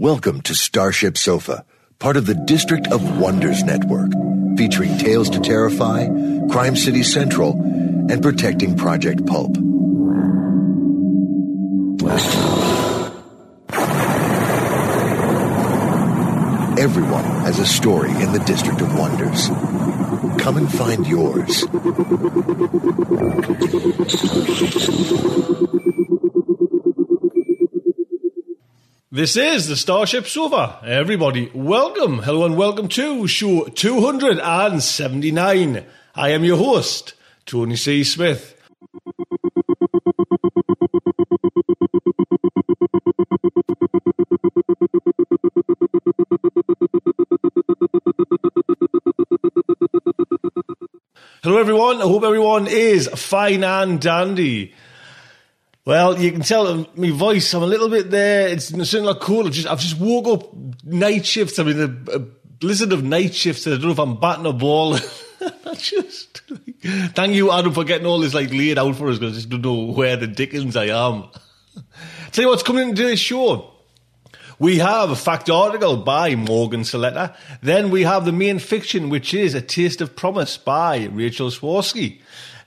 Welcome to Starship Sofa, part of the District of Wonders Network, featuring Tales to Terrify, Crime City Central, and Protecting Project Pulp. Everyone has a story in the District of Wonders. Come and find yours. This is the Starship Sofa. Everybody, welcome, hello, and welcome to show 279. I am your host, Tony C. Smith. Hello, everyone. I hope everyone is fine and dandy. Well, you can tell my voice. I'm a little bit there. It's certainly not cool. I've just, I've just woke up night shifts. I mean, a, a blizzard of night shifts. I don't know if I'm batting a ball. Just thank you, Adam, for getting all this like laid out for us because I just don't know where the dickens I am. Tell you what's coming into this show. We have a fact article by Morgan Saletta. Then we have the main fiction, which is A Taste of Promise by Rachel Swirsky.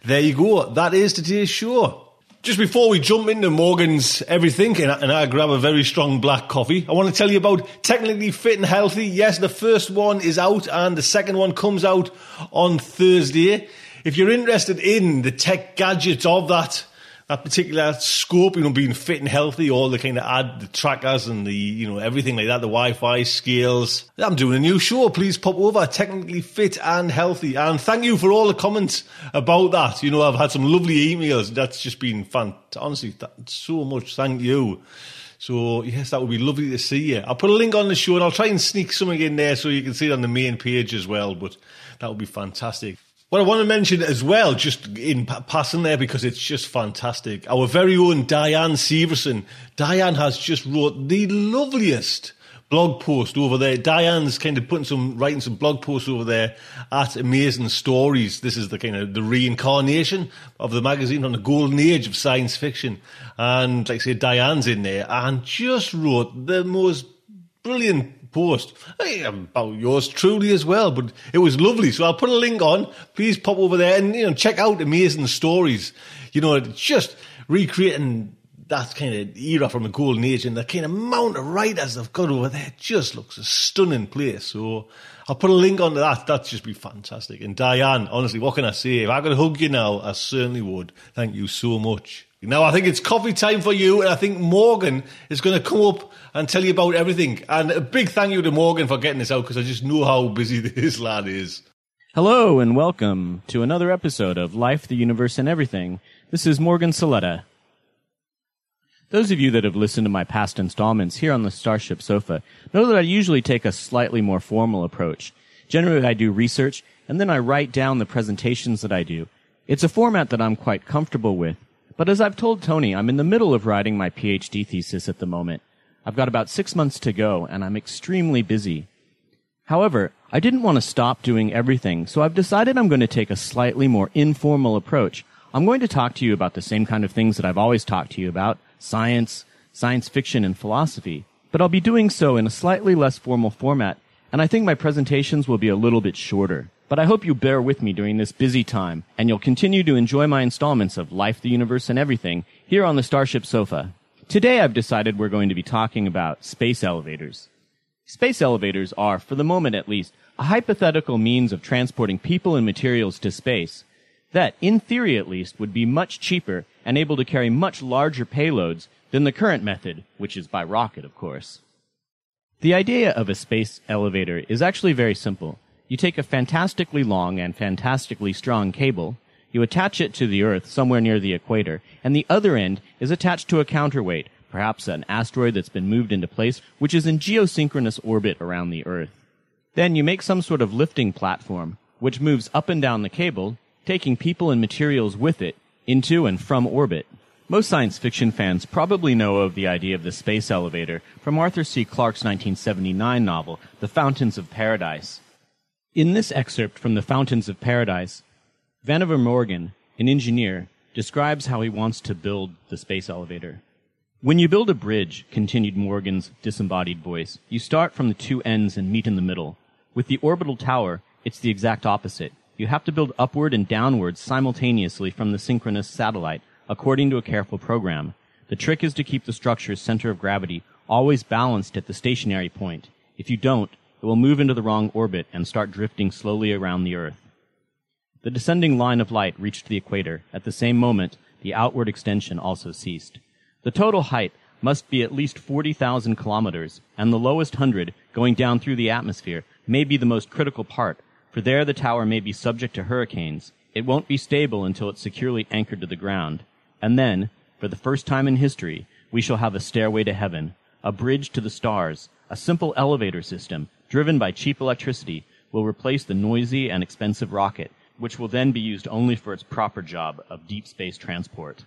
There you go. That is today's show. Just before we jump into Morgan's everything and I, and I grab a very strong black coffee, I want to tell you about Technically Fit and Healthy. Yes, the first one is out and the second one comes out on Thursday. If you're interested in the tech gadgets of that, that particular scope, you know, being fit and healthy, all the kind of ad, the trackers and the, you know, everything like that, the Wi-Fi scales. I'm doing a new show. Please pop over, technically fit and healthy. And thank you for all the comments about that. You know, I've had some lovely emails. That's just been fun. Honestly, so much. Thank you. So yes, that would be lovely to see you. I'll put a link on the show and I'll try and sneak something in there so you can see it on the main page as well. But that would be fantastic. What I want to mention as well, just in passing there, because it's just fantastic. Our very own Diane Severson. Diane has just wrote the loveliest blog post over there. Diane's kind of putting some, writing some blog posts over there at Amazing Stories. This is the kind of the reincarnation of the magazine on the golden age of science fiction. And like I say, Diane's in there and just wrote the most brilliant post um, about yours truly as well. But it was lovely. So I'll put a link on. Please pop over there and you know check out amazing stories. You know, just recreating that kind of era from the golden age and the kind of amount of writers they've got over there just looks a stunning place. So I'll put a link onto that. That'd just be fantastic. And Diane, honestly, what can I say? If I could hug you now, I certainly would. Thank you so much. Now I think it's coffee time for you, and I think Morgan is going to come up and tell you about everything. And a big thank you to Morgan for getting this out because I just know how busy this lad is. Hello and welcome to another episode of Life, the Universe, and Everything. This is Morgan Saletta. Those of you that have listened to my past installments here on the Starship Sofa know that I usually take a slightly more formal approach. Generally, I do research and then I write down the presentations that I do. It's a format that I'm quite comfortable with, but as I've told Tony, I'm in the middle of writing my PhD thesis at the moment. I've got about six months to go and I'm extremely busy. However, I didn't want to stop doing everything, so I've decided I'm going to take a slightly more informal approach. I'm going to talk to you about the same kind of things that I've always talked to you about science, science fiction, and philosophy. But I'll be doing so in a slightly less formal format, and I think my presentations will be a little bit shorter. But I hope you bear with me during this busy time, and you'll continue to enjoy my installments of Life, the Universe, and Everything here on the Starship Sofa. Today I've decided we're going to be talking about space elevators. Space elevators are, for the moment at least, a hypothetical means of transporting people and materials to space that, in theory at least, would be much cheaper and able to carry much larger payloads than the current method, which is by rocket, of course. The idea of a space elevator is actually very simple. You take a fantastically long and fantastically strong cable, you attach it to the Earth somewhere near the equator, and the other end is attached to a counterweight, perhaps an asteroid that's been moved into place, which is in geosynchronous orbit around the Earth. Then you make some sort of lifting platform, which moves up and down the cable, taking people and materials with it into and from orbit. Most science fiction fans probably know of the idea of the space elevator from Arthur C. Clarke's 1979 novel, The Fountains of Paradise. In this excerpt from The Fountains of Paradise, Vannevar Morgan, an engineer, describes how he wants to build the space elevator. When you build a bridge, continued Morgan's disembodied voice, you start from the two ends and meet in the middle. With the orbital tower, it's the exact opposite. You have to build upward and downward simultaneously from the synchronous satellite, according to a careful program. The trick is to keep the structure's center of gravity always balanced at the stationary point. If you don't, it will move into the wrong orbit and start drifting slowly around the Earth. The descending line of light reached the equator. At the same moment, the outward extension also ceased. The total height must be at least 40,000 kilometers, and the lowest hundred, going down through the atmosphere, may be the most critical part, for there the tower may be subject to hurricanes. It won't be stable until it's securely anchored to the ground. And then, for the first time in history, we shall have a stairway to heaven, a bridge to the stars, a simple elevator system, driven by cheap electricity, will replace the noisy and expensive rocket, which will then be used only for its proper job of deep space transport.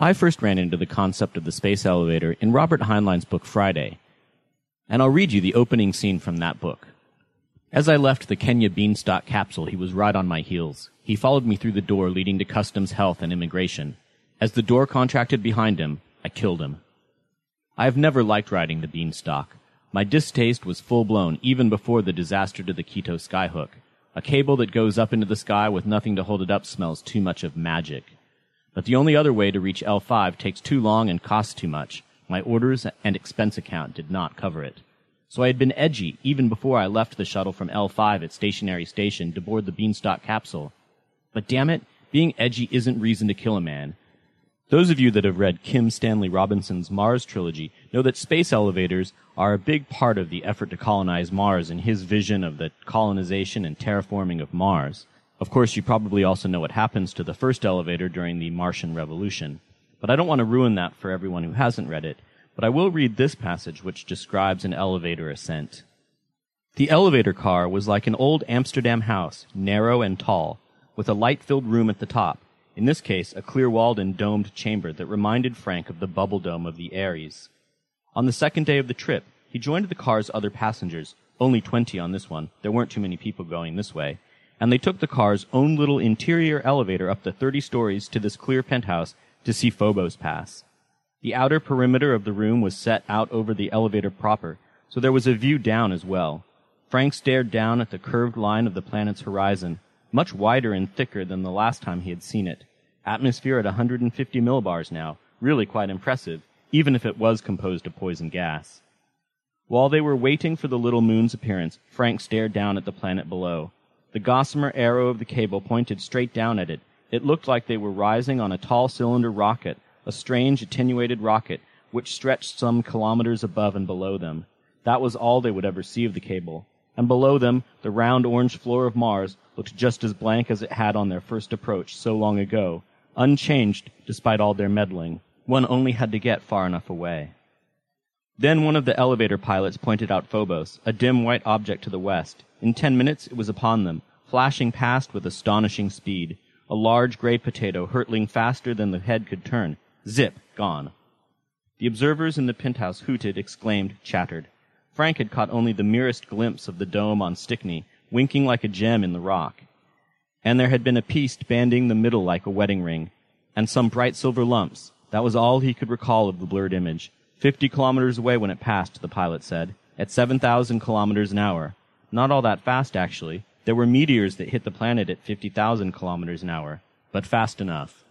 I first ran into the concept of the space elevator in Robert Heinlein's book Friday, and I'll read you the opening scene from that book. As I left the Kenya beanstalk capsule, he was right on my heels. He followed me through the door leading to customs, health, and immigration. As the door contracted behind him, I killed him. I have never liked riding the beanstalk. My distaste was full blown even before the disaster to the Quito skyhook. A cable that goes up into the sky with nothing to hold it up smells too much of magic. But the only other way to reach L5 takes too long and costs too much. My orders and expense account did not cover it. So I had been edgy even before I left the shuttle from L5 at Stationary Station to board the Beanstalk capsule. But damn it, being edgy isn't reason to kill a man. Those of you that have read Kim Stanley Robinson's Mars trilogy know that space elevators are a big part of the effort to colonize Mars and his vision of the colonization and terraforming of Mars. Of course, you probably also know what happens to the first elevator during the Martian Revolution. But I don't want to ruin that for everyone who hasn't read it, but I will read this passage which describes an elevator ascent. The elevator car was like an old Amsterdam house, narrow and tall, with a light-filled room at the top, in this case a clear-walled and domed chamber that reminded Frank of the bubble dome of the Ares. On the second day of the trip, he joined the car's other passengers, only twenty on this one, there weren't too many people going this way, and they took the car's own little interior elevator up the thirty stories to this clear penthouse to see Phobos pass. The outer perimeter of the room was set out over the elevator proper, so there was a view down as well. Frank stared down at the curved line of the planet's horizon, much wider and thicker than the last time he had seen it. Atmosphere at 150 millibars now, really quite impressive, even if it was composed of poison gas. While they were waiting for the little moon's appearance, Frank stared down at the planet below. The gossamer arrow of the cable pointed straight down at it. It looked like they were rising on a tall cylinder rocket a strange attenuated rocket which stretched some kilometers above and below them. That was all they would ever see of the cable. And below them, the round orange floor of Mars looked just as blank as it had on their first approach so long ago, unchanged despite all their meddling. One only had to get far enough away. Then one of the elevator pilots pointed out Phobos, a dim white object to the west. In ten minutes it was upon them, flashing past with astonishing speed, a large gray potato hurtling faster than the head could turn, Zip, gone. The observers in the penthouse hooted, exclaimed, chattered. Frank had caught only the merest glimpse of the dome on Stickney, winking like a gem in the rock. And there had been a piece banding the middle like a wedding ring, and some bright silver lumps. That was all he could recall of the blurred image. Fifty kilometers away when it passed, the pilot said, at 7,000 kilometers an hour. Not all that fast, actually. There were meteors that hit the planet at 50,000 kilometers an hour, but fast enough.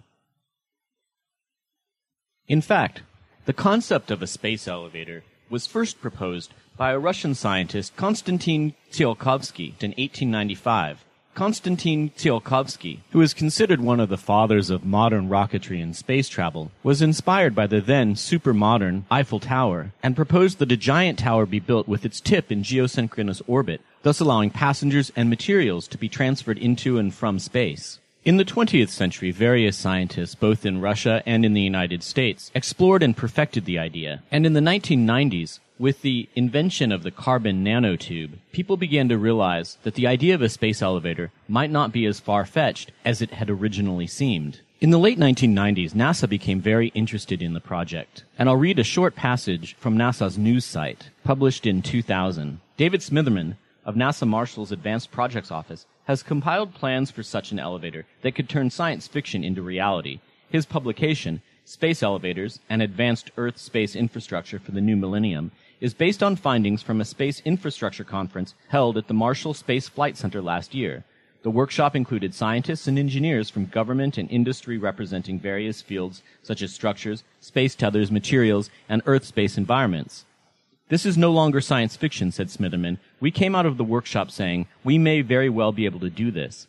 In fact, the concept of a space elevator was first proposed by a Russian scientist, Konstantin Tsiolkovsky, in 1895. Konstantin Tsiolkovsky, who is considered one of the fathers of modern rocketry and space travel, was inspired by the then super-modern Eiffel Tower and proposed that a giant tower be built with its tip in geosynchronous orbit, thus allowing passengers and materials to be transferred into and from space. In the 20th century, various scientists, both in Russia and in the United States, explored and perfected the idea. And in the 1990s, with the invention of the carbon nanotube, people began to realize that the idea of a space elevator might not be as far-fetched as it had originally seemed. In the late 1990s, NASA became very interested in the project. And I'll read a short passage from NASA's news site, published in 2000. David Smitherman of NASA Marshall's Advanced Projects Office has compiled plans for such an elevator that could turn science fiction into reality. His publication, Space Elevators and Advanced Earth Space Infrastructure for the New Millennium, is based on findings from a space infrastructure conference held at the Marshall Space Flight Center last year. The workshop included scientists and engineers from government and industry representing various fields such as structures, space tethers, materials, and Earth space environments. This is no longer science fiction, said Smitherman. We came out of the workshop saying, we may very well be able to do this.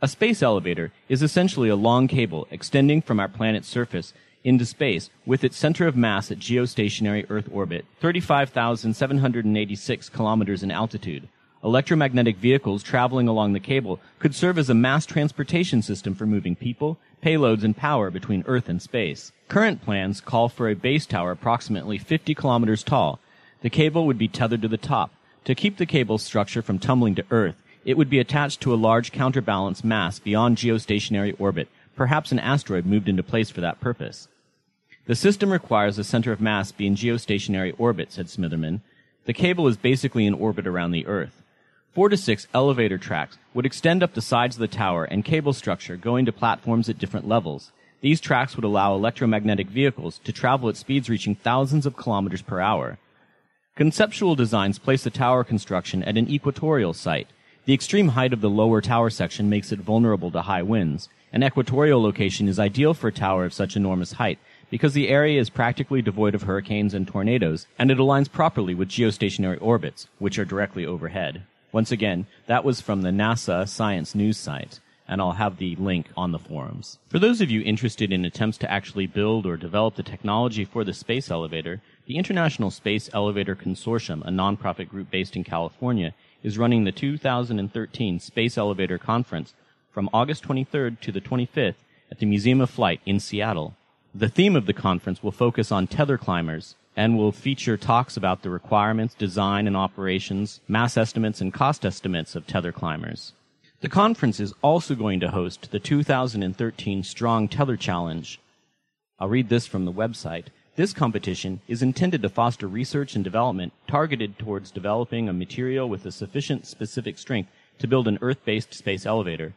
A space elevator is essentially a long cable extending from our planet's surface into space with its center of mass at geostationary Earth orbit, 35,786 kilometers in altitude. Electromagnetic vehicles traveling along the cable could serve as a mass transportation system for moving people, payloads, and power between Earth and space. Current plans call for a base tower approximately 50 kilometers tall, the cable would be tethered to the top. To keep the cable's structure from tumbling to Earth, it would be attached to a large counterbalance mass beyond geostationary orbit, perhaps an asteroid moved into place for that purpose. The system requires the center of mass be in geostationary orbit, said Smitherman. The cable is basically in orbit around the Earth. Four to six elevator tracks would extend up the sides of the tower and cable structure going to platforms at different levels. These tracks would allow electromagnetic vehicles to travel at speeds reaching thousands of kilometers per hour. Conceptual designs place the tower construction at an equatorial site. The extreme height of the lower tower section makes it vulnerable to high winds. An equatorial location is ideal for a tower of such enormous height because the area is practically devoid of hurricanes and tornadoes, and it aligns properly with geostationary orbits, which are directly overhead. Once again, that was from the NASA Science News site, and I'll have the link on the forums. For those of you interested in attempts to actually build or develop the technology for the space elevator, the International Space Elevator Consortium, a nonprofit group based in California, is running the 2013 Space Elevator Conference from August 23rd to the 25th at the Museum of Flight in Seattle. The theme of the conference will focus on tether climbers and will feature talks about the requirements, design and operations, mass estimates and cost estimates of tether climbers. The conference is also going to host the 2013 Strong Tether Challenge. I'll read this from the website. This competition is intended to foster research and development targeted towards developing a material with a sufficient specific strength to build an Earth-based space elevator.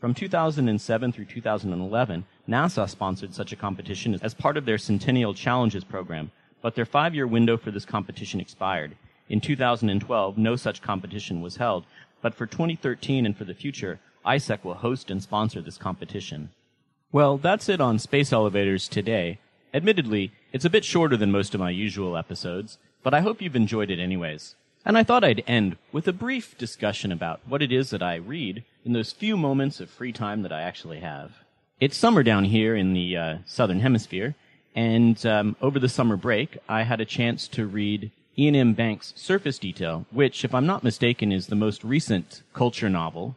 From 2007 through 2011, NASA sponsored such a competition as part of their Centennial Challenges program, but their five-year window for this competition expired. In 2012, no such competition was held, but for 2013 and for the future, ISEC will host and sponsor this competition. Well, that's it on space elevators today. Admittedly, it's a bit shorter than most of my usual episodes, but I hope you've enjoyed it anyways. And I thought I'd end with a brief discussion about what it is that I read in those few moments of free time that I actually have. It's summer down here in the uh, southern hemisphere, and um, over the summer break, I had a chance to read Iain M. Banks' Surface Detail, which, if I'm not mistaken, is the most recent culture novel.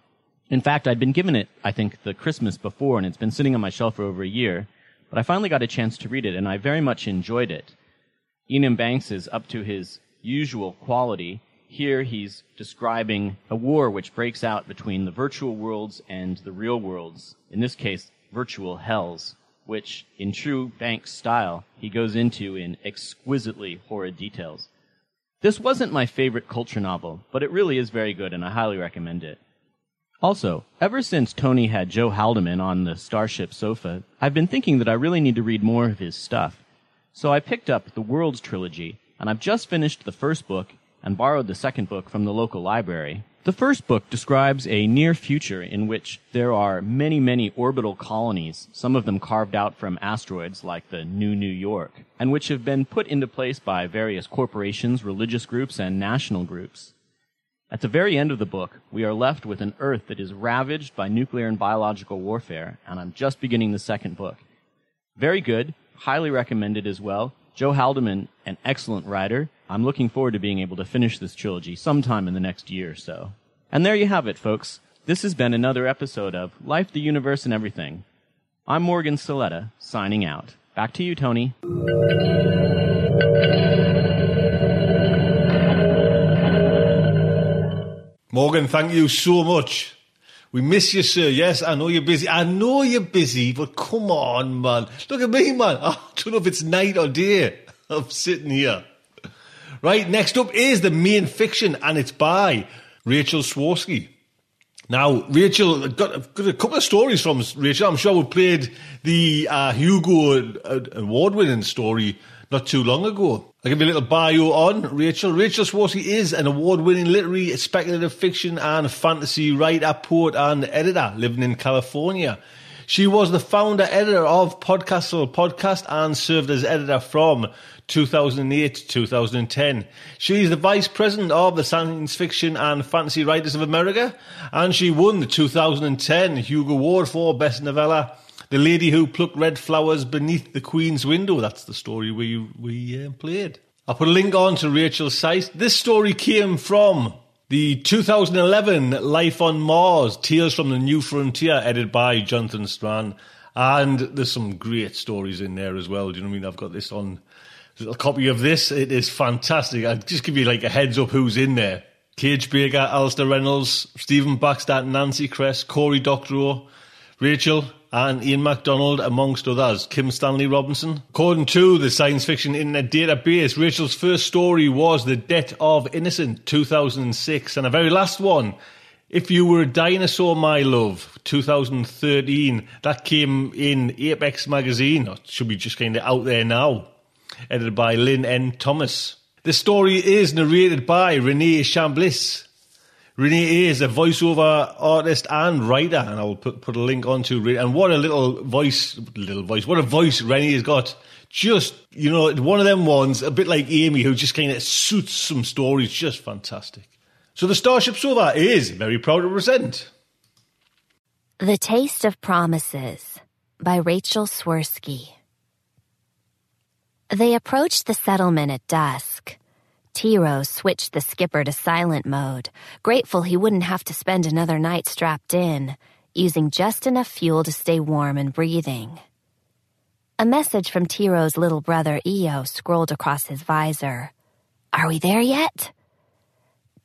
In fact, I'd been given it, I think, the Christmas before, and it's been sitting on my shelf for over a year. But I finally got a chance to read it, and I very much enjoyed it. Iain Banks is up to his usual quality. Here he's describing a war which breaks out between the virtual worlds and the real worlds. In this case, virtual hells, which, in true Banks style, he goes into in exquisitely horrid details. This wasn't my favorite culture novel, but it really is very good and I highly recommend it. Also, ever since Tony had Joe Haldeman on the Starship sofa, I've been thinking that I really need to read more of his stuff. So I picked up the Worlds trilogy, and I've just finished the first book and borrowed the second book from the local library. The first book describes a near future in which there are many, many orbital colonies, some of them carved out from asteroids like the New New York, and which have been put into place by various corporations, religious groups, and national groups. At the very end of the book, we are left with an Earth that is ravaged by nuclear and biological warfare, and I'm just beginning the second book. Very good, highly recommended as well. Joe Haldeman, an excellent writer. I'm looking forward to being able to finish this trilogy sometime in the next year or so. And there you have it, folks. This has been another episode of Life, the Universe, and Everything. I'm Morgan Saletta, signing out. Back to you, Tony. Morgan, thank you so much. We miss you, sir. Yes, I know you're busy. I know you're busy, but come on, man. Look at me, man. I don't know if it's night or day. I'm sitting here. Right, next up is the main fiction, and it's by Rachel Swirsky. Now, Rachel, got, got a couple of stories from Rachel. I'm sure we played the uh, Hugo award winning story not too long ago. I'll give you a little bio on Rachel. Rachel Swirsky is an award-winning literary, speculative fiction and fantasy writer, poet and editor living in California. She was the founder editor of Podcastle Podcast and served as editor from 2008 to 2010. She is the vice president of the Science Fiction and Fantasy Writers of America, and she won the 2010 Hugo Award for Best Novella the lady who plucked red flowers beneath the Queen's window. That's the story we we uh, played. I'll put a link on to Rachel's site. This story came from the 2011 Life on Mars, Tales from the New Frontier, edited by Jonathan Strahan. And there's some great stories in there as well. Do you know what I mean? I've got this on a copy of this. It is fantastic. I'll just give you like a heads up who's in there. Kage Baker, Alastair Reynolds, Stephen Baxter, Nancy Kress, Cory Doctorow, Rachel, and Ian McDonald, amongst others. Kim Stanley Robinson. According to the Science Fiction Internet Database, Rachel's first story was The Debt of Innocent, 2006. And a very last one, If You Were a Dinosaur, My Love, 2013. That came in Apex Magazine. Or should be just kind of out there now. Edited by Lynne M. Thomas. The story is narrated by Renee Chambliss. Renee is a voiceover artist and writer, and I'll put, put a link on to onto and what a little voice, little voice, what a voice Renee has got. Just you know, one of them ones, a bit like Amy, who just kind of suits some stories, just fantastic. So the Starship Sofa is very proud to present The Taste of Promises by Rachel Swirsky. They approached the settlement at dusk. Tiro switched the skipper to silent mode, grateful he wouldn't have to spend another night strapped in, using just enough fuel to stay warm and breathing. A message from Tiro's little brother Io scrolled across his visor. Are we there yet?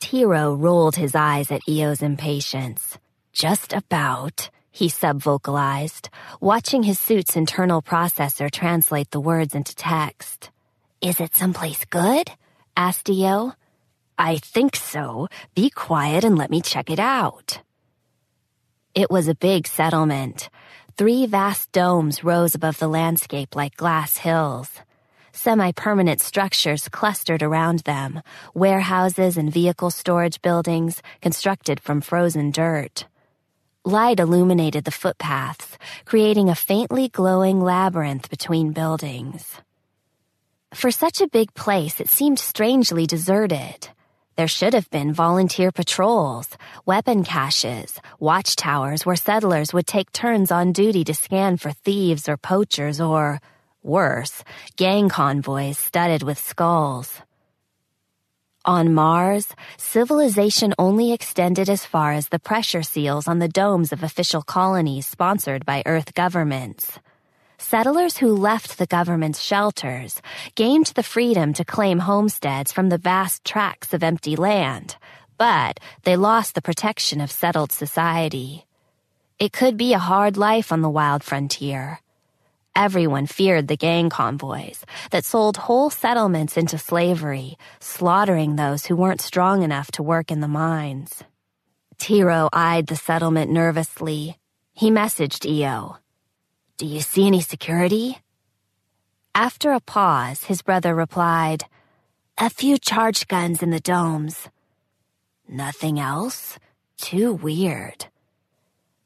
Tiro rolled his eyes at Io's impatience. Just about, he subvocalized, watching his suit's internal processor translate the words into text. Is it someplace good? Asked Io. I think so. Be quiet and let me check it out. It was a big settlement. Three vast domes rose above the landscape like glass hills. Semi-permanent structures clustered around them, warehouses and vehicle storage buildings constructed from frozen dirt. Light illuminated the footpaths, creating a faintly glowing labyrinth between buildings. For such a big place, it seemed strangely deserted. There should have been volunteer patrols, weapon caches, watchtowers where settlers would take turns on duty to scan for thieves or poachers or, worse, gang convoys studded with skulls. On Mars, civilization only extended as far as the pressure seals on the domes of official colonies sponsored by Earth governments settlers who left the government's shelters gained the freedom to claim homesteads from the vast tracts of empty land, but they lost the protection of settled society. It could be a hard life on the wild frontier. Everyone feared the gang convoys that sold whole settlements into slavery, slaughtering those who weren't strong enough to work in the mines. Tiro eyed the settlement nervously. He messaged Io. Do you see any security? After a pause, his brother replied, A few charge guns in the domes. Nothing else? Too weird.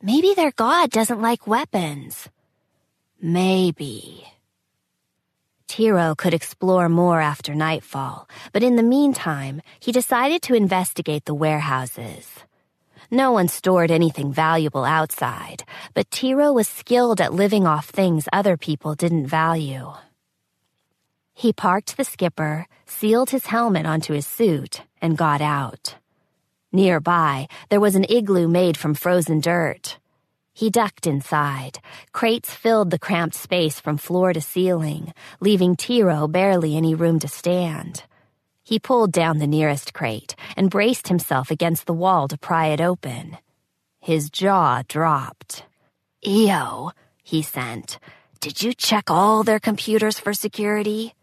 Maybe their god doesn't like weapons. Maybe. Tiro could explore more after nightfall, but in the meantime, he decided to investigate the warehouses. No one stored anything valuable outside, but Tiro was skilled at living off things other people didn't value. He parked the skipper, sealed his helmet onto his suit, and got out. Nearby, there was an igloo made from frozen dirt. He ducked inside. Crates filled the cramped space from floor to ceiling, leaving Tiro barely any room to stand. He pulled down the nearest crate and braced himself against the wall to pry it open. His jaw dropped. Io, he sent, did you check all their computers for security?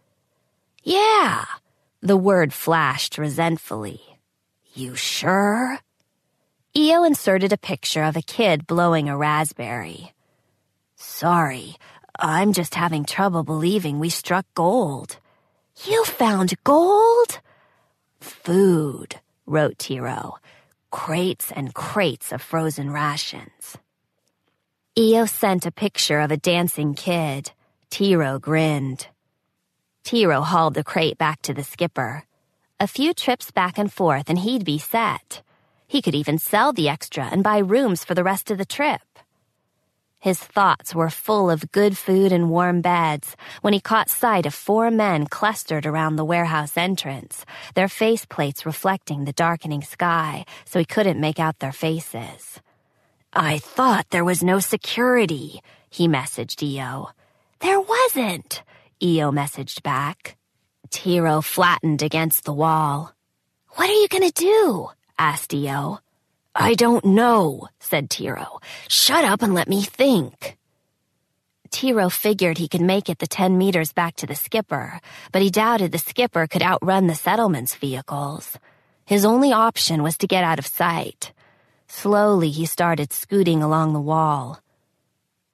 Yeah, the word flashed resentfully. You sure? Io inserted a picture of a kid blowing a raspberry. Sorry, I'm just having trouble believing we struck gold. You found gold? Food, wrote Tiro. Crates and crates of frozen rations. Io sent a picture of a dancing kid. Tiro grinned. Tiro hauled the crate back to the skipper. A few trips back and forth and he'd be set. He could even sell the extra and buy rooms for the rest of the trip. His thoughts were full of good food and warm beds when he caught sight of four men clustered around the warehouse entrance, their faceplates reflecting the darkening sky so he couldn't make out their faces. I thought there was no security, he messaged Io. There wasn't, Io messaged back. Tiro flattened against the wall. What are you gonna do? asked Io. I don't know, said Tiro. Shut up and let me think. Tiro figured he could make it the 10 meters back to the skipper, but he doubted the skipper could outrun the settlement's vehicles. His only option was to get out of sight. Slowly, he started scooting along the wall.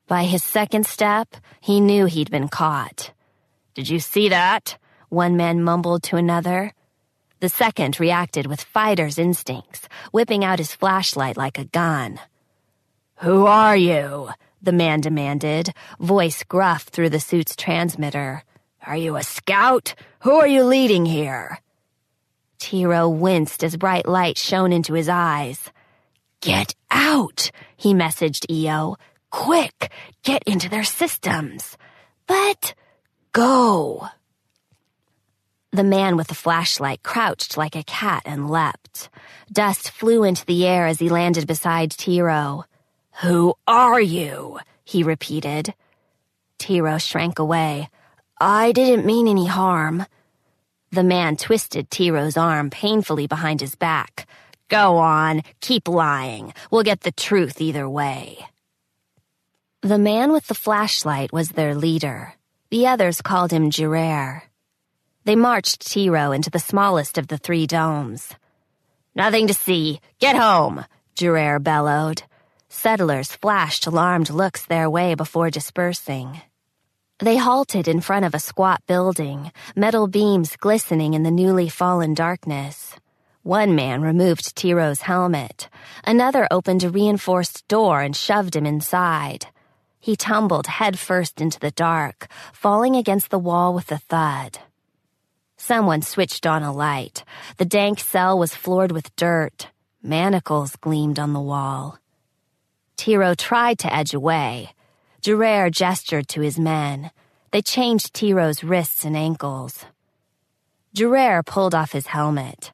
By his second step, he knew he'd been caught. Did you see that? One man mumbled to another. The second reacted with fighter's instincts, whipping out his flashlight like a gun. Who are you? the man demanded, voice gruff through the suit's transmitter. Are you a scout? Who are you leading here? Tiro winced as bright light shone into his eyes. Get out, he messaged Io. Quick, get into their systems. But go. The man with the flashlight crouched like a cat and leapt. Dust flew into the air as he landed beside Tiro. Who are you? he repeated. Tiro shrank away. I didn't mean any harm. The man twisted Tiro's arm painfully behind his back. Go on, keep lying. We'll get the truth either way. The man with the flashlight was their leader. The others called him Gerard. They marched Tiro into the smallest of the three domes. Nothing to see. Get home, Gerard bellowed. Settlers flashed alarmed looks their way before dispersing. They halted in front of a squat building, metal beams glistening in the newly fallen darkness. One man removed Tiro's helmet. Another opened a reinforced door and shoved him inside. He tumbled headfirst into the dark, falling against the wall with a thud. Someone switched on a light. The dank cell was floored with dirt. Manacles gleamed on the wall. Tiro tried to edge away. Gerard gestured to his men. They changed Tiro's wrists and ankles. Gerard pulled off his helmet.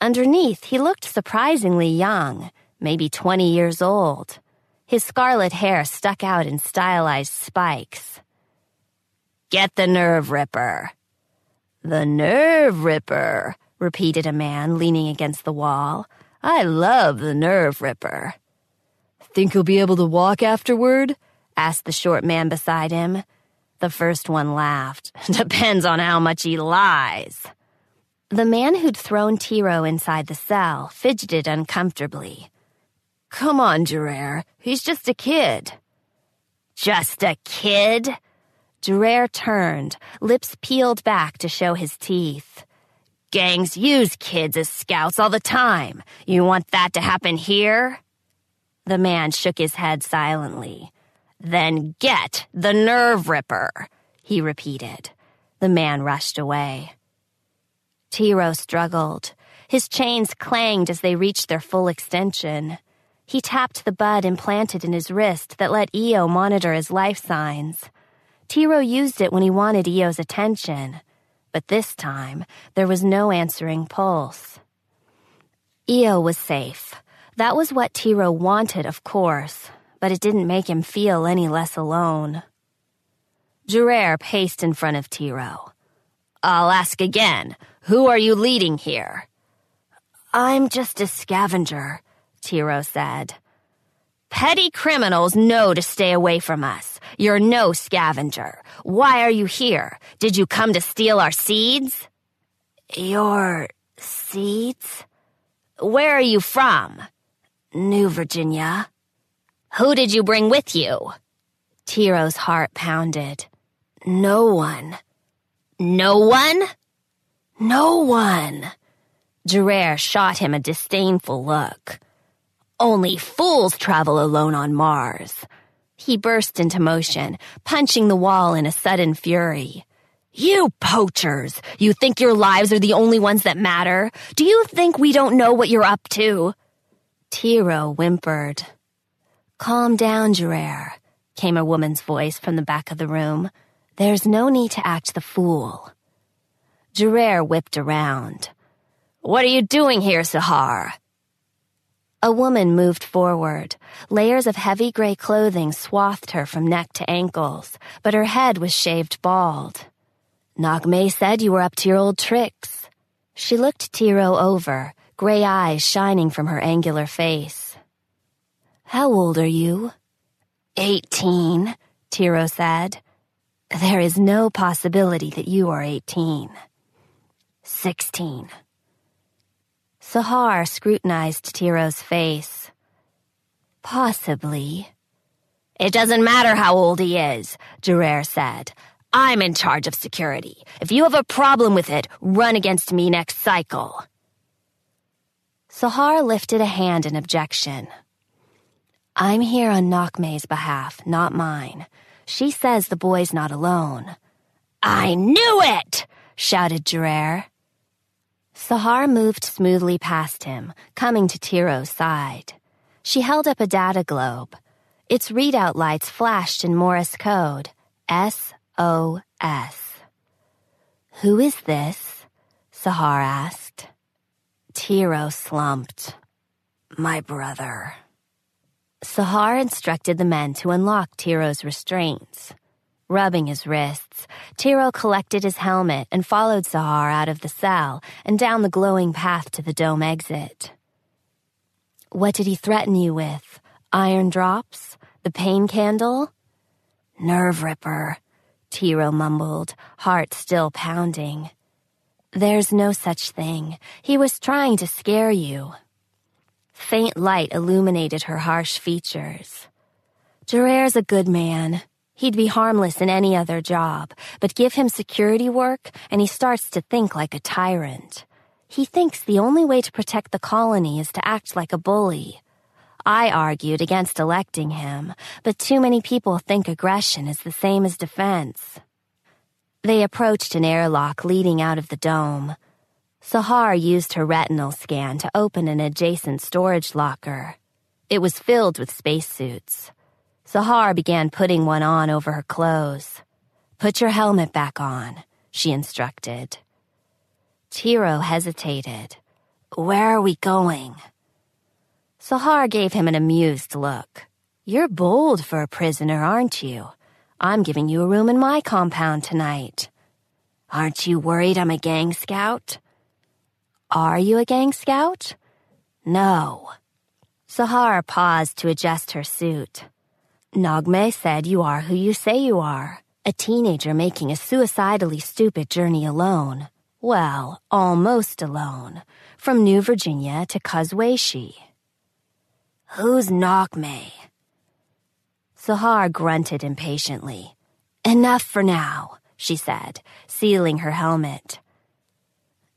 Underneath, he looked surprisingly young, maybe 20 years old. His scarlet hair stuck out in stylized spikes. Get the nerve ripper, the nerve ripper, repeated a man leaning against the wall. I love the nerve ripper. Think he'll be able to walk afterward? asked the short man beside him. The first one laughed. Depends on how much he lies. The man who'd thrown Tiro inside the cell fidgeted uncomfortably. Come on, Gerard. He's just a kid. Just a kid? Gerard turned, lips peeled back to show his teeth. Gangs use kids as scouts all the time. You want that to happen here? The man shook his head silently. Then get the nerve ripper, he repeated. The man rushed away. Tiro struggled. His chains clanged as they reached their full extension. He tapped the bud implanted in his wrist that let Io monitor his life signs. Tiro used it when he wanted Io's attention, but this time there was no answering pulse. Io was safe. That was what Tiro wanted, of course, but it didn't make him feel any less alone. Gerard paced in front of Tiro. I'll ask again. Who are you leading here? I'm just a scavenger, Tiro said. Petty criminals know to stay away from us. You're no scavenger. Why are you here? Did you come to steal our seeds? Your seeds? Where are you from? New Virginia. Who did you bring with you? Tiro's heart pounded. No one. No one? No one. Gerard shot him a disdainful look. Only fools travel alone on Mars. He burst into motion, punching the wall in a sudden fury. You poachers! You think your lives are the only ones that matter? Do you think we don't know what you're up to? Tiro whimpered. Calm down, Gerard, came a woman's voice from the back of the room. There's no need to act the fool. Gerard whipped around. What are you doing here, Sahar? A woman moved forward. Layers of heavy gray clothing swathed her from neck to ankles, but her head was shaved bald. Nagme said you were up to your old tricks. She looked Tiro over, gray eyes shining from her angular face. How old are you? Eighteen, Tiro said. There is no possibility that you are eighteen. Sixteen. Sahar scrutinized Tiro's face. Possibly. It doesn't matter how old he is, Gerard said. I'm in charge of security. If you have a problem with it, run against me next cycle. Sahar lifted a hand in objection. I'm here on Nakme's behalf, not mine. She says the boy's not alone. I knew it! shouted Gerard. Sahar moved smoothly past him, coming to Tiro's side. She held up a data globe. Its readout lights flashed in Morse code S-O-S. Who is this? Sahar asked. Tiro slumped. My brother. Sahar instructed the men to unlock Tiro's restraints. Rubbing his wrists, Tiro collected his helmet and followed Sahar out of the cell and down the glowing path to the dome exit. What did he threaten you with? Iron drops? The pain candle? Nerve ripper, Tiro mumbled, heart still pounding. There's no such thing. He was trying to scare you. Faint light illuminated her harsh features. Gerard's a good man. He'd be harmless in any other job, but give him security work and he starts to think like a tyrant. He thinks the only way to protect the colony is to act like a bully. I argued against electing him, but too many people think aggression is the same as defense. They approached an airlock leading out of the dome. Sahar used her retinal scan to open an adjacent storage locker. It was filled with spacesuits. Sahar began putting one on over her clothes. Put your helmet back on, she instructed. Tiro hesitated. Where are we going? Sahar gave him an amused look. You're bold for a prisoner, aren't you? I'm giving you a room in my compound tonight. Aren't you worried I'm a gang scout? Are you a gang scout? No. Sahar paused to adjust her suit. Nagme said you are who you say you are. A teenager making a suicidally stupid journey alone. Well, almost alone. From New Virginia to Kuzwaishi. Who's Nokme? Sahar grunted impatiently. Enough for now, she said, sealing her helmet.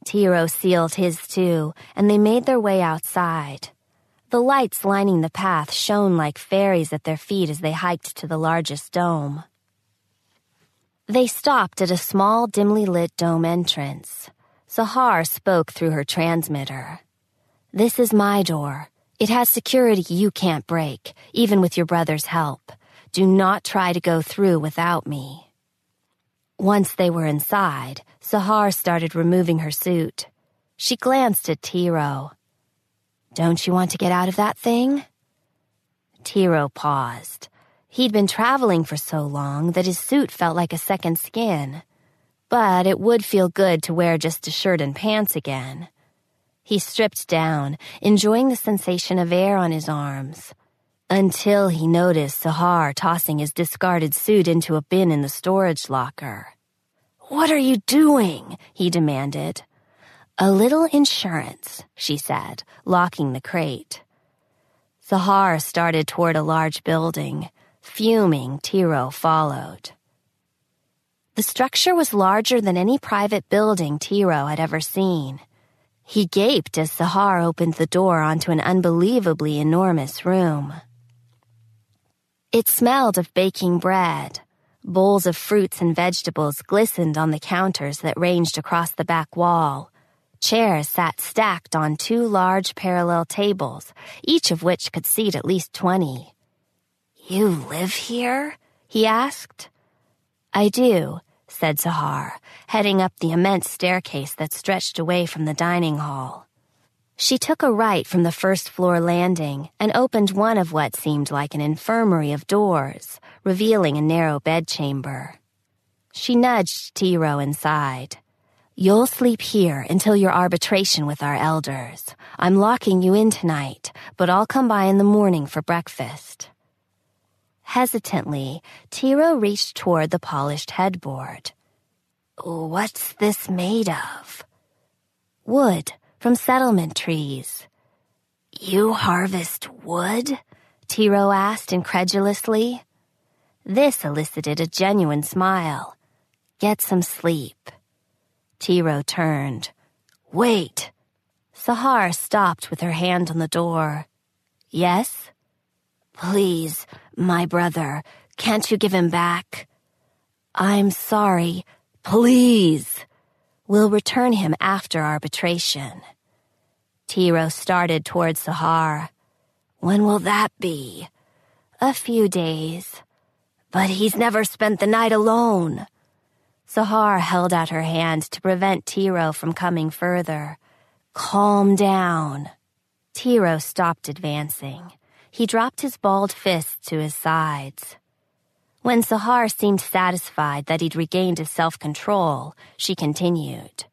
Tiro sealed his too, and they made their way outside. The lights lining the path shone like fairies at their feet as they hiked to the largest dome. They stopped at a small, dimly lit dome entrance. Sahar spoke through her transmitter. This is my door. It has security you can't break, even with your brother's help. Do not try to go through without me. Once they were inside, Sahar started removing her suit. She glanced at Tiro. Don't you want to get out of that thing? Tiro paused. He'd been traveling for so long that his suit felt like a second skin. But it would feel good to wear just a shirt and pants again. He stripped down, enjoying the sensation of air on his arms. Until he noticed Sahar tossing his discarded suit into a bin in the storage locker. What are you doing? he demanded. A little insurance, she said, locking the crate. Sahar started toward a large building. Fuming, Tiro followed. The structure was larger than any private building Tiro had ever seen. He gaped as Sahar opened the door onto an unbelievably enormous room. It smelled of baking bread. Bowls of fruits and vegetables glistened on the counters that ranged across the back wall. Chairs sat stacked on two large parallel tables, each of which could seat at least twenty. You live here? he asked. I do, said Sahar, heading up the immense staircase that stretched away from the dining hall. She took a right from the first floor landing and opened one of what seemed like an infirmary of doors, revealing a narrow bedchamber. She nudged Tiro inside. You'll sleep here until your arbitration with our elders. I'm locking you in tonight, but I'll come by in the morning for breakfast. Hesitantly, Tiro reached toward the polished headboard. What's this made of? Wood from settlement trees. You harvest wood? Tiro asked incredulously. This elicited a genuine smile. Get some sleep. Tiro turned. Wait. Sahar stopped with her hand on the door. Yes? Please, my brother, can't you give him back? I'm sorry. Please. We'll return him after arbitration. Tiro started toward Sahar. When will that be? A few days. But he's never spent the night alone. Sahar held out her hand to prevent Tiro from coming further. Calm down. Tiro stopped advancing he dropped his balled fists to his sides. When Sahar seemed satisfied that he'd regained his self-control, she continued.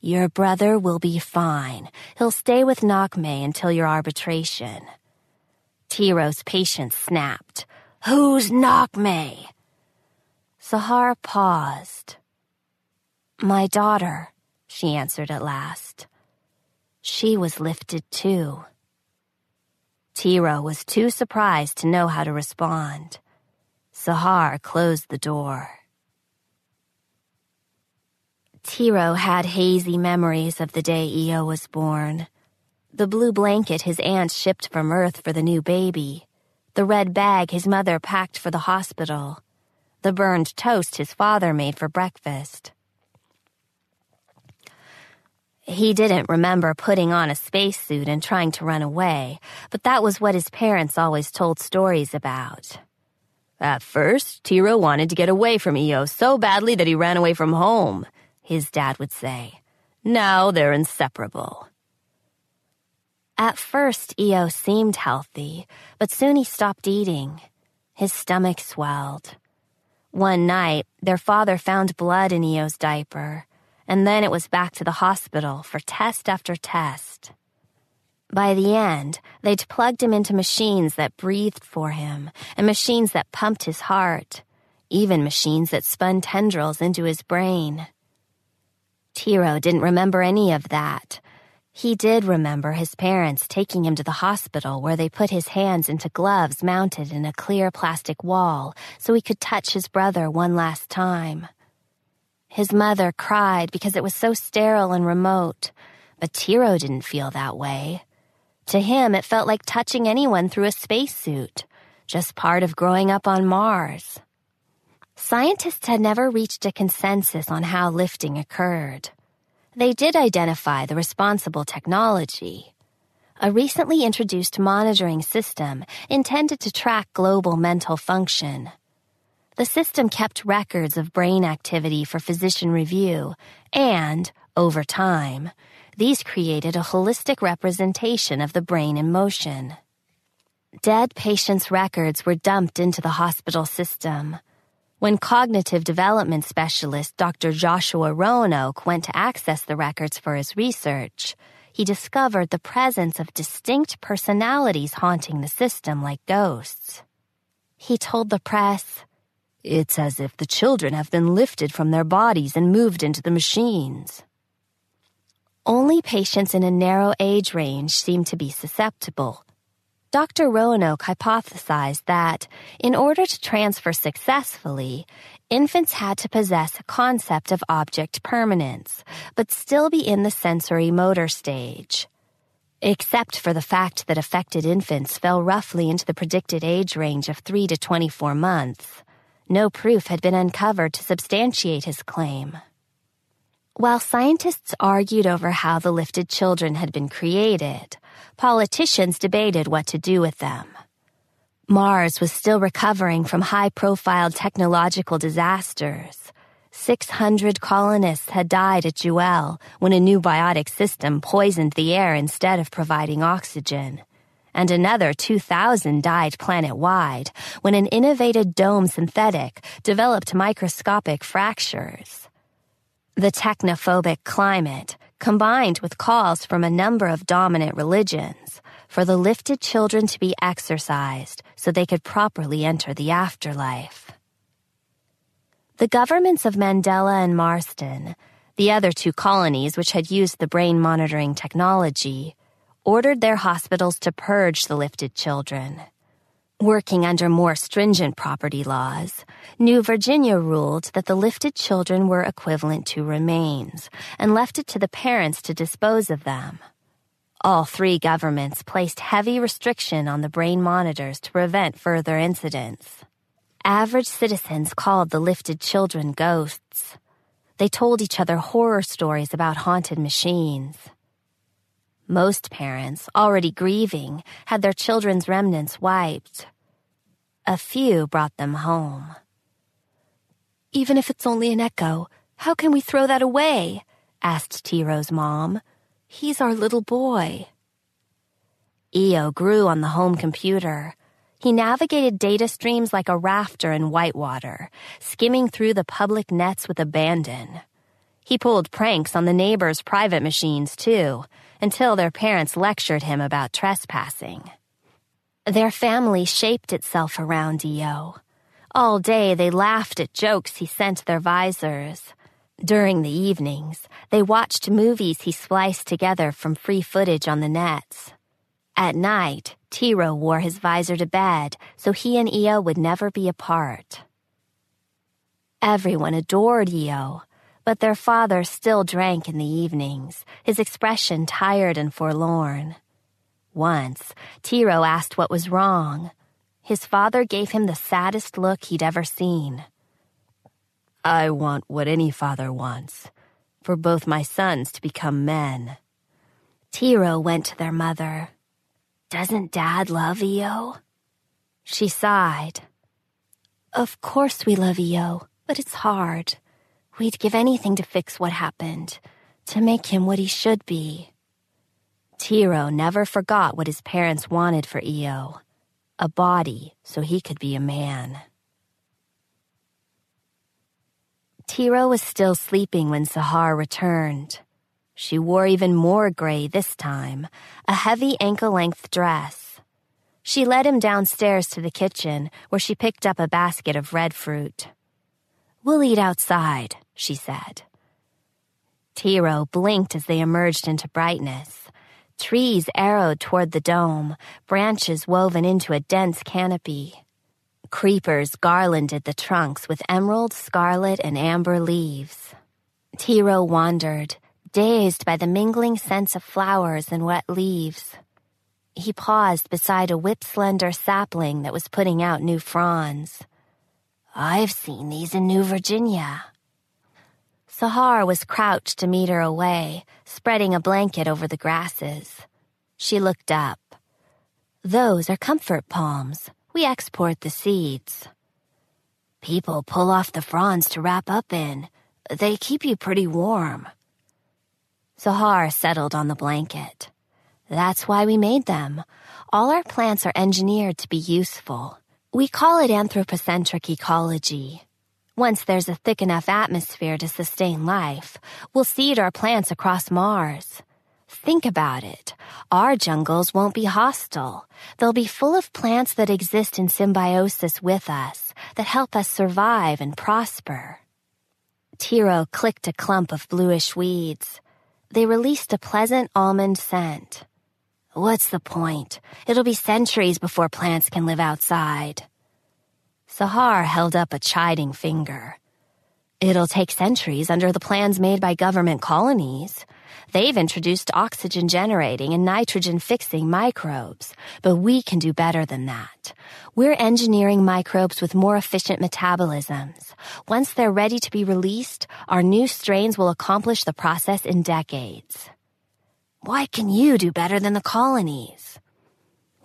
Your brother will be fine. He'll stay with Nogme until your arbitration. Tiro's patience snapped. Who's Nogme? Sahar paused. My daughter, she answered at last. She was lifted too. Tiro was too surprised to know how to respond. Sahar closed the door. Tiro had hazy memories of the day Io was born. The blue blanket his aunt shipped from Earth for the new baby. The red bag his mother packed for the hospital. The burned toast his father made for breakfast. He didn't remember putting on a spacesuit and trying to run away, but that was what his parents always told stories about. At first, Tiro wanted to get away from Io so badly that he ran away from home, his dad would say. Now they're inseparable. At first, Io seemed healthy, but soon he stopped eating. His stomach swelled. One night, their father found blood in Io's diaper and then it was back to the hospital for test after test. By the end, they'd plugged him into machines that breathed for him, and machines that pumped his heart, even machines that spun tendrils into his brain. Tiro didn't remember any of that. He did remember his parents taking him to the hospital where they put his hands into gloves mounted in a clear plastic wall so he could touch his brother one last time. His mother cried because it was so sterile and remote, but Tiro didn't feel that way. To him, it felt like touching anyone through a spacesuit, just part of growing up on Mars. Scientists had never reached a consensus on how lifting occurred. They did identify the responsible technology. A recently introduced monitoring system intended to track global mental function. The system kept records of brain activity for physician review, and, over time, these created a holistic representation of the brain in motion. Dead patients' records were dumped into the hospital system. When cognitive development specialist Dr. Joshua Roanoke went to access the records for his research, he discovered the presence of distinct personalities haunting the system like ghosts. He told the press, It's as if the children have been lifted from their bodies and moved into the machines. Only patients in a narrow age range seem to be susceptible, Dr. Roanoke hypothesized that, in order to transfer successfully, infants had to possess a concept of object permanence, but still be in the sensory motor stage. Except for the fact that affected infants fell roughly into the predicted age range of 3 to 24 months, no proof had been uncovered to substantiate his claim. While scientists argued over how the lifted children had been created, politicians debated what to do with them. Mars was still recovering from high profile technological disasters. 600 colonists had died at Juel when a new biotic system poisoned the air instead of providing oxygen. And another 2,000 died planet wide when an innovative dome synthetic developed microscopic fractures. The technophobic climate, combined with calls from a number of dominant religions for the lifted children to be exorcised so they could properly enter the afterlife. The governments of Mandela and Marston, the other two colonies which had used the brain monitoring technology, ordered their hospitals to purge the lifted children. Working under more stringent property laws, New Virginia ruled that the lifted children were equivalent to remains and left it to the parents to dispose of them. All three governments placed heavy restriction on the brain monitors to prevent further incidents. Average citizens called the lifted children ghosts. They told each other horror stories about haunted machines. Most parents, already grieving, had their children's remnants wiped. A few brought them home. Even if it's only an echo, how can we throw that away? asked Tiro's mom. He's our little boy. Io grew on the home computer. He navigated data streams like a rafter in whitewater, skimming through the public nets with abandon. He pulled pranks on the neighbors' private machines, too, until their parents lectured him about trespassing. Their family shaped itself around Io. All day they laughed at jokes he sent their visors. During the evenings, they watched movies he spliced together from free footage on the nets. At night, Tiro wore his visor to bed so he and Io would never be apart. Everyone adored Io, but their father still drank in the evenings, his expression tired and forlorn. Once, Tiro asked what was wrong. His father gave him the saddest look he'd ever seen. I want what any father wants for both my sons to become men. Tiro went to their mother. Doesn't Dad love Io? She sighed. Of course we love Io, but it's hard. We'd give anything to fix what happened, to make him what he should be. Tiro never forgot what his parents wanted for Io a body so he could be a man. Tiro was still sleeping when Sahar returned. She wore even more gray this time, a heavy ankle length dress. She led him downstairs to the kitchen, where she picked up a basket of red fruit. We'll eat outside, she said. Tiro blinked as they emerged into brightness. Trees arrowed toward the dome, branches woven into a dense canopy. Creepers garlanded the trunks with emerald, scarlet, and amber leaves. Tiro wandered, dazed by the mingling scents of flowers and wet leaves. He paused beside a whip-slender sapling that was putting out new fronds. I've seen these in New Virginia. Sahar was crouched a meter away, spreading a blanket over the grasses. She looked up. Those are comfort palms. We export the seeds. People pull off the fronds to wrap up in. They keep you pretty warm. Sahar settled on the blanket. That's why we made them. All our plants are engineered to be useful. We call it anthropocentric ecology. Once there's a thick enough atmosphere to sustain life, we'll seed our plants across Mars. Think about it. Our jungles won't be hostile. They'll be full of plants that exist in symbiosis with us, that help us survive and prosper. Tiro clicked a clump of bluish weeds. They released a pleasant almond scent. What's the point? It'll be centuries before plants can live outside. Sahar held up a chiding finger. It'll take centuries under the plans made by government colonies. They've introduced oxygen generating and nitrogen fixing microbes, but we can do better than that. We're engineering microbes with more efficient metabolisms. Once they're ready to be released, our new strains will accomplish the process in decades. Why can you do better than the colonies?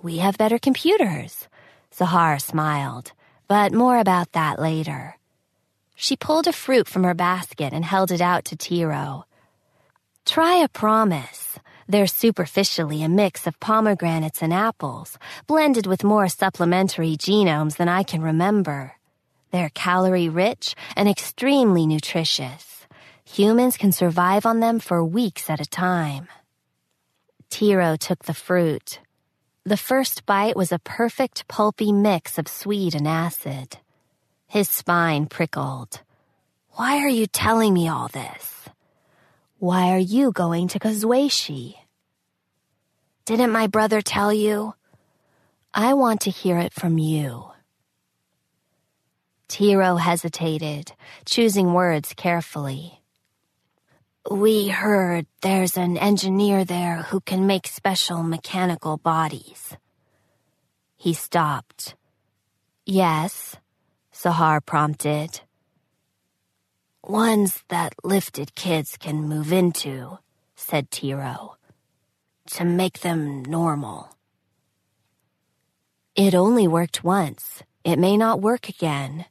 We have better computers. Sahar smiled, but more about that later. She pulled a fruit from her basket and held it out to Tiro. Try a promise. They're superficially a mix of pomegranates and apples, blended with more supplementary genomes than I can remember. They're calorie rich and extremely nutritious. Humans can survive on them for weeks at a time. Tiro took the fruit. The first bite was a perfect pulpy mix of sweet and acid. His spine prickled. Why are you telling me all this? Why are you going to Kazueshi? Didn't my brother tell you? I want to hear it from you. Tiro hesitated, choosing words carefully. We heard there's an engineer there who can make special mechanical bodies. He stopped. Yes, Sahar prompted. Ones that lifted kids can move into, said Tiro, to make them normal. It only worked once. It may not work again.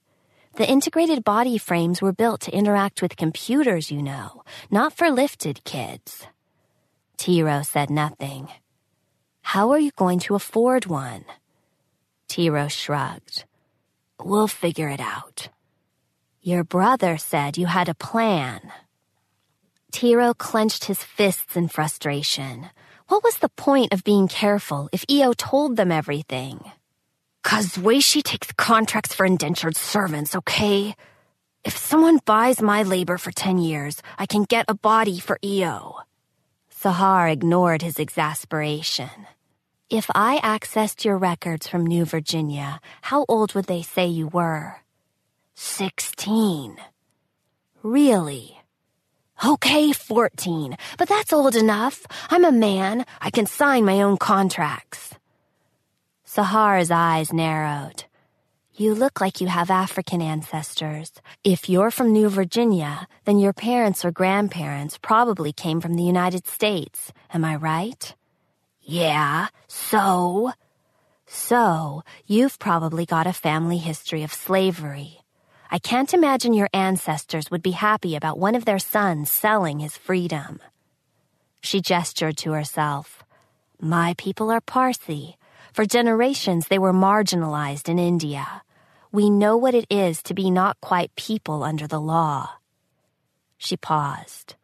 The integrated body frames were built to interact with computers, you know, not for lifted kids. Tiro said nothing. How are you going to afford one? Tiro shrugged. We'll figure it out. Your brother said you had a plan. Tiro clenched his fists in frustration. What was the point of being careful if Io told them everything? Kazueshi takes contracts for indentured servants, okay? If someone buys my labor for 10 years, I can get a body for Io. Sahar ignored his exasperation. If I accessed your records from New Virginia, how old would they say you were? Sixteen. Really? Okay, 14, but that's old enough. I'm a man. I can sign my own contracts. Sahar's eyes narrowed. You look like you have African ancestors. If you're from New Virginia, then your parents or grandparents probably came from the United States. Am I right? Yeah, so? So, you've probably got a family history of slavery. I can't imagine your ancestors would be happy about one of their sons selling his freedom. She gestured to herself. My people are Parsi. For generations, they were marginalized in India. We know what it is to be not quite people under the law. She paused.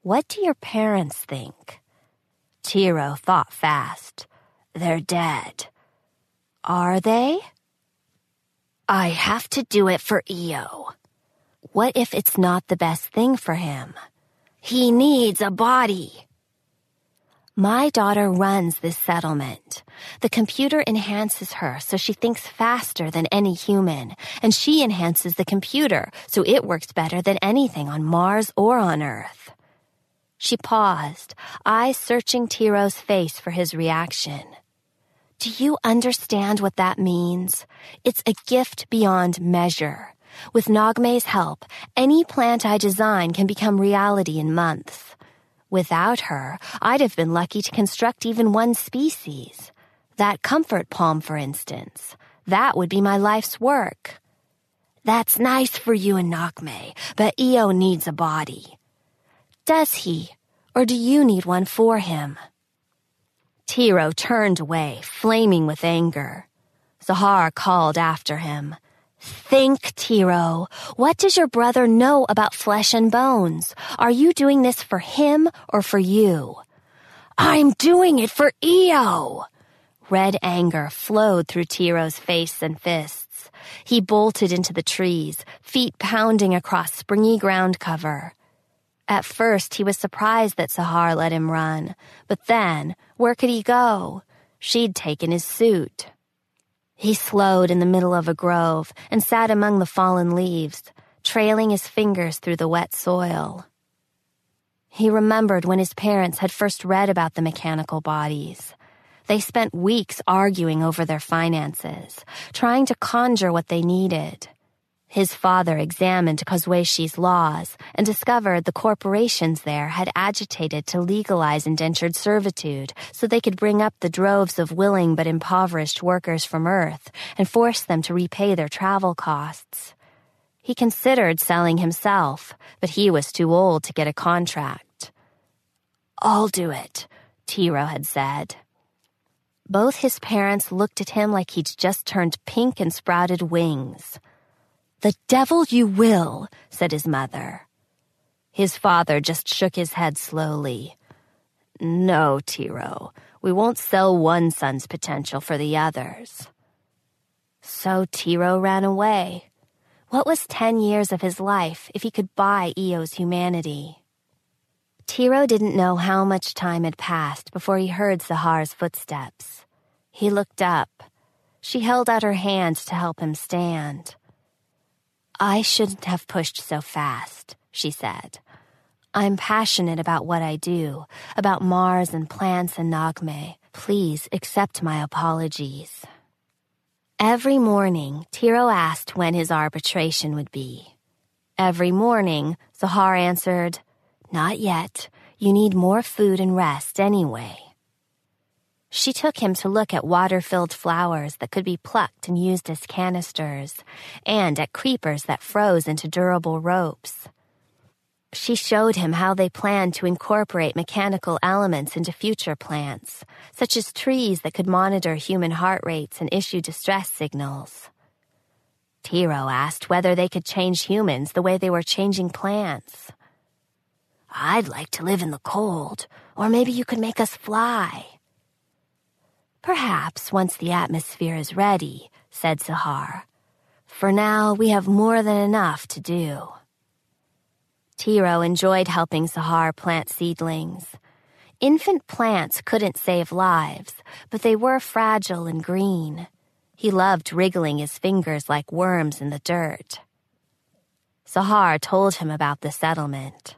What do your parents think? Tiro thought fast. They're dead. Are they? I have to do it for Io. What if it's not the best thing for him? He needs a body. My daughter runs this settlement. The computer enhances her so she thinks faster than any human, and she enhances the computer so it works better than anything on Mars or on Earth. She paused, eyes searching Tiro's face for his reaction. Do you understand what that means? It's a gift beyond measure. With Nogme's help, any plant I design can become reality in months. Without her, I'd have been lucky to construct even one species. That comfort palm, for instance. That would be my life's work. That's nice for you and Nogme, but Io needs a body. Does he? Or do you need one for him? Tiro turned away, flaming with anger. Sahar called after him. Think, Tiro. What does your brother know about flesh and bones? Are you doing this for him or for you? I'm doing it for Io! Red anger flowed through Tiro's face and fists. He bolted into the trees, feet pounding across springy ground cover. At first, he was surprised that Sahar let him run, but then, where could he go? She'd taken his suit. He slowed in the middle of a grove and sat among the fallen leaves, trailing his fingers through the wet soil. He remembered when his parents had first read about the mechanical bodies. They spent weeks arguing over their finances, trying to conjure what they needed. His father examined Kozhueshi's laws and discovered the corporations there had agitated to legalize indentured servitude so they could bring up the droves of willing but impoverished workers from Earth and force them to repay their travel costs. He considered selling himself, but he was too old to get a contract. I'll do it, Tiro had said. Both his parents looked at him like he'd just turned pink and sprouted wings. The devil you will, said his mother. His father just shook his head slowly. No, Tiro, we won't sell one son's potential for the others. So Tiro ran away. What was ten years of his life if he could buy Io's humanity? Tiro didn't know how much time had passed before he heard Sahar's footsteps. He looked up. She held out her hand to help him stand. I shouldn't have pushed so fast, she said. I'm passionate about what I do, about Mars and plants and Nogme. Please accept my apologies. Every morning, Tiro asked when his arbitration would be. Every morning, Sahar answered, Not yet. You need more food and rest anyway. She took him to look at water filled flowers that could be plucked and used as canisters, and at creepers that froze into durable ropes. She showed him how they planned to incorporate mechanical elements into future plants, such as trees that could monitor human heart rates and issue distress signals. Tiro asked whether they could change humans the way they were changing plants. I'd like to live in the cold, or maybe you could make us fly. Perhaps once the atmosphere is ready, said Sahar. For now, we have more than enough to do. Tiro enjoyed helping Sahar plant seedlings. Infant plants couldn't save lives, but they were fragile and green. He loved wriggling his fingers like worms in the dirt. Sahar told him about the settlement.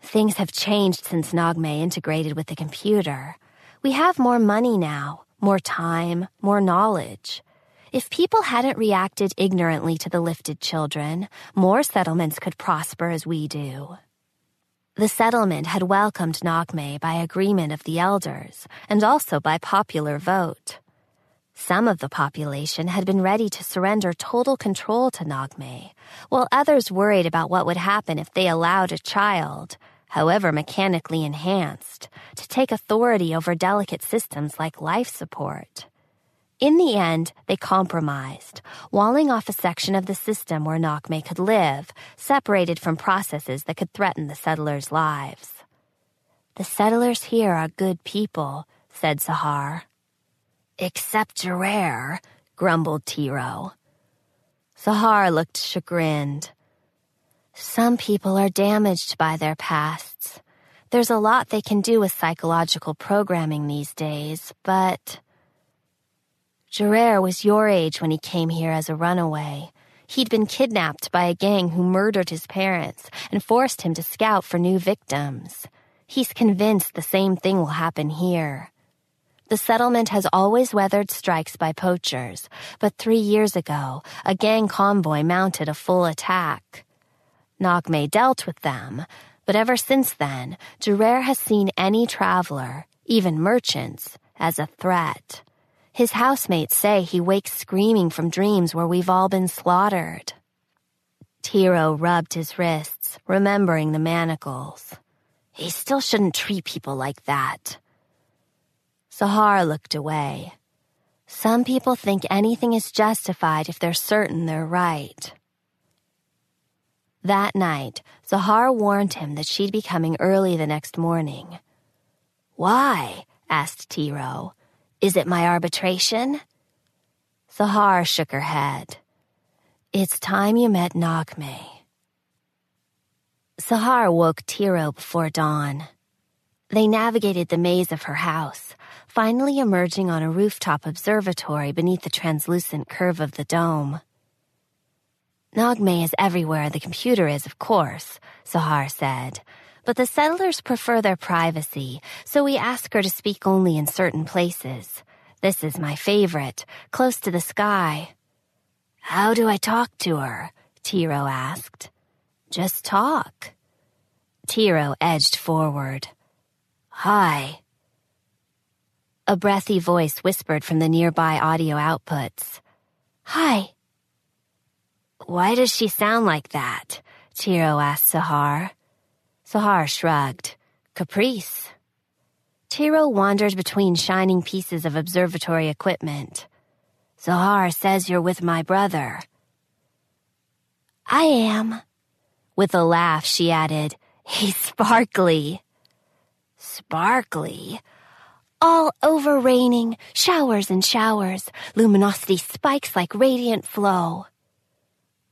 Things have changed since Nogme integrated with the computer. We have more money now, more time, more knowledge. If people hadn't reacted ignorantly to the lifted children, more settlements could prosper as we do. The settlement had welcomed Nogme by agreement of the elders and also by popular vote. Some of the population had been ready to surrender total control to Nogme, while others worried about what would happen if they allowed a child, however mechanically enhanced, to take authority over delicate systems like life support. In the end, they compromised, walling off a section of the system where Nogme could live, separated from processes that could threaten the settlers' lives. The settlers here are good people, said Sahar. Except Gerard, grumbled Tiro. Sahar looked chagrined. Some people are damaged by their pasts. There's a lot they can do with psychological programming these days, but. Gerard was your age when he came here as a runaway. He'd been kidnapped by a gang who murdered his parents and forced him to scout for new victims. He's convinced the same thing will happen here. The settlement has always weathered strikes by poachers, but three years ago, a gang convoy mounted a full attack. Nogme dealt with them, but ever since then, Gerard has seen any traveler, even merchants, as a threat. His housemates say he wakes screaming from dreams where we've all been slaughtered. Tiro rubbed his wrists, remembering the manacles. He still shouldn't treat people like that. Sahar looked away. Some people think anything is justified if they're certain they're right. That night, Sahar warned him that she'd be coming early the next morning. Why? asked Tiro. Is it my arbitration? Sahar shook her head. It's time you met Nogme. Sahar woke Tiro before dawn. They navigated the maze of her house, finally emerging on a rooftop observatory beneath the translucent curve of the dome. Nogme is everywhere the computer is, of course, Sahar said, but the settlers prefer their privacy, so we ask her to speak only in certain places. This is my favorite, close to the sky. How do I talk to her? Tiro asked. Just talk. Tiro edged forward. Hi. A breathy voice whispered from the nearby audio outputs. Hi. Why does she sound like that? Tiro asked Sahar. Sahar shrugged. Caprice. Tiro wandered between shining pieces of observatory equipment. Sahar says you're with my brother. I am. With a laugh, she added, He's sparkly. Sparkly? All over raining, showers and showers, luminosity spikes like radiant flow.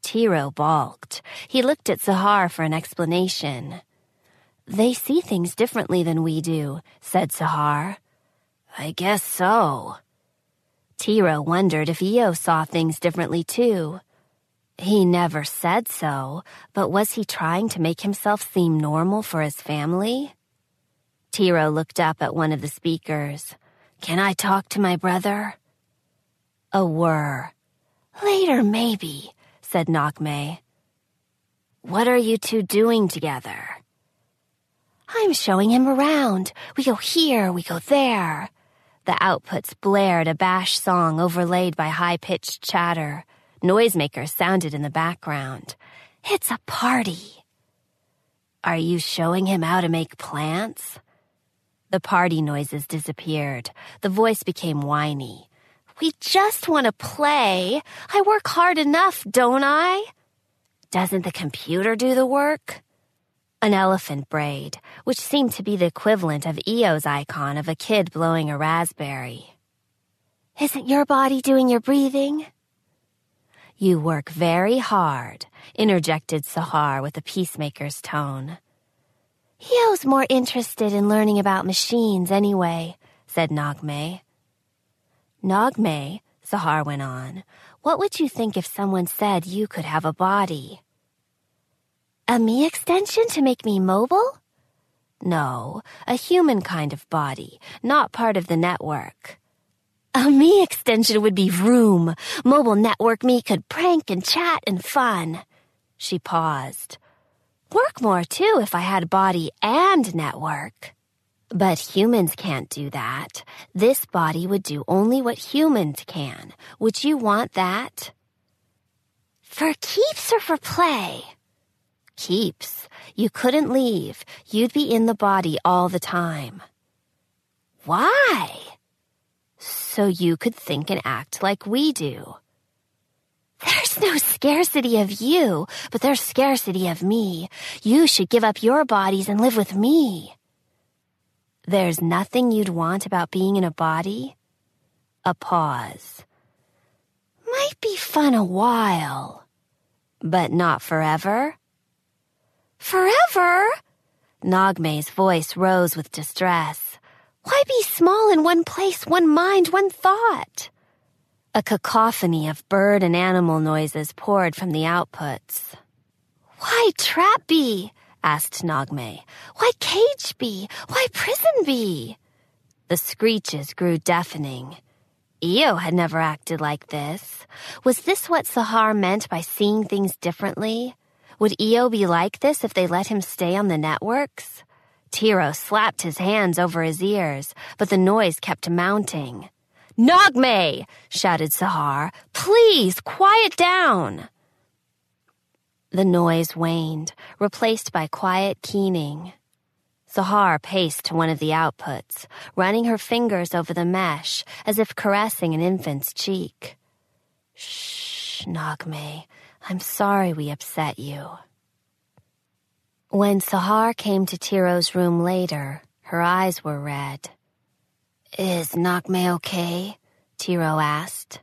Tiro balked. He looked at Sahar for an explanation. They see things differently than we do, said Sahar. I guess so. Tiro wondered if Io saw things differently too. He never said so, but was he trying to make himself seem normal for his family? Tiro looked up at one of the speakers. Can I talk to my brother? A whir. Later, maybe, said Nogme. What are you two doing together? I'm showing him around. We go here, we go there. The outputs blared a bash song overlaid by high pitched chatter. Noisemakers sounded in the background. It's a party. Are you showing him how to make plants? The party noises disappeared. The voice became whiny. We just want to play. I work hard enough, don't I? Doesn't the computer do the work? An elephant braid, which seemed to be the equivalent of Io's icon of a kid blowing a raspberry. Isn't your body doing your breathing? You work very hard, interjected Sahar with a peacemaker's tone. Io's more interested in learning about machines anyway, said Nogme. Nogme, Sahar went on, what would you think if someone said you could have a body? A me extension to make me mobile? No, a human kind of body, not part of the network. A me extension would be room. Mobile network me could prank and chat and fun. She paused. Work more too if I had body and network. But humans can't do that. This body would do only what humans can. Would you want that? For keeps or for play? Keeps. You couldn't leave. You'd be in the body all the time. Why? So you could think and act like we do. There's no scarcity of you, but there's scarcity of me. You should give up your bodies and live with me. There's nothing you'd want about being in a body? A pause. Might be fun a while, but not forever. Forever? Nogme's voice rose with distress. Why be small in one place, one mind, one thought? A cacophony of bird and animal noises poured from the outputs. Why trap bee? Asked Nogme. Why cage bee? Why prison bee? The screeches grew deafening. Io had never acted like this. Was this what Sahar meant by seeing things differently? Would Io be like this if they let him stay on the networks? Tiro slapped his hands over his ears, but the noise kept mounting. Nogme! shouted Sahar. Please, quiet down! The noise waned, replaced by quiet keening. Sahar paced to one of the outputs, running her fingers over the mesh as if caressing an infant's cheek. Shh, Nogme. I'm sorry we upset you. When Sahar came to Tiro's room later, her eyes were red. Is Nogme okay? Tiro asked.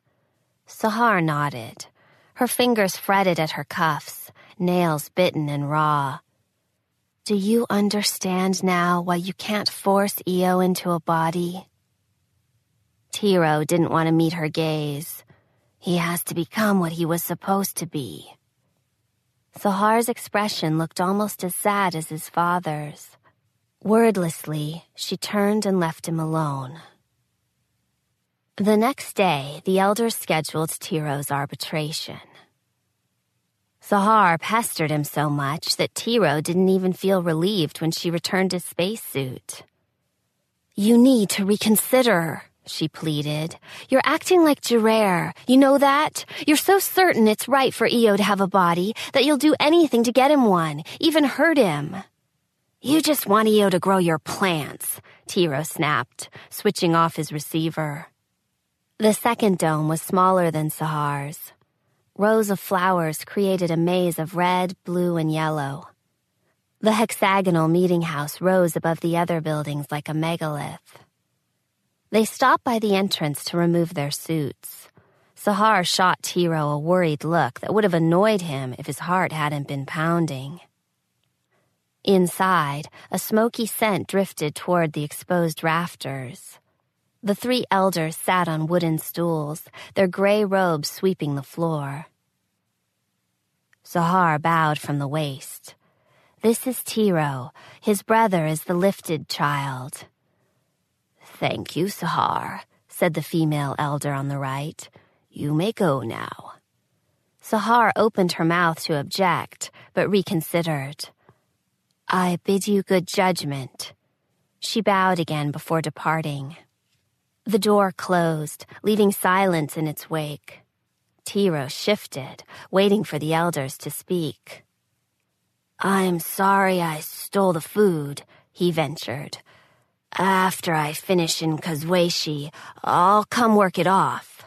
Sahar nodded. Her fingers fretted at her cuffs, nails bitten and raw. Do you understand now why you can't force Io into a body? Tiro didn't want to meet her gaze. He has to become what he was supposed to be. Sahar's expression looked almost as sad as his father's. Wordlessly, she turned and left him alone. The next day, the elders scheduled Tiro's arbitration. Sahar pestered him so much that Tiro didn't even feel relieved when she returned his spacesuit. You need to reconsider, she pleaded. You're acting like Gerard. You know that? You're so certain it's right for Io to have a body that you'll do anything to get him one, even hurt him. You just want Io to grow your plants, Tiro snapped, switching off his receiver. The second dome was smaller than Sahar's. Rows of flowers created a maze of red, blue, and yellow. The hexagonal meeting house rose above the other buildings like a megalith. They stopped by the entrance to remove their suits. Sahar shot Tiro a worried look that would have annoyed him if his heart hadn't been pounding. Inside, a smoky scent drifted toward the exposed rafters. The three elders sat on wooden stools, their gray robes sweeping the floor. Sahar bowed from the waist. This is Tiro. His brother is the lifted child. Thank you, Sahar, said the female elder on the right. You may go now. Sahar opened her mouth to object, but reconsidered. I bid you good judgment. She bowed again before departing. The door closed, leaving silence in its wake. Tiro shifted, waiting for the elders to speak. I'm sorry I stole the food, he ventured. After I finish in Kazweshi, I'll come work it off.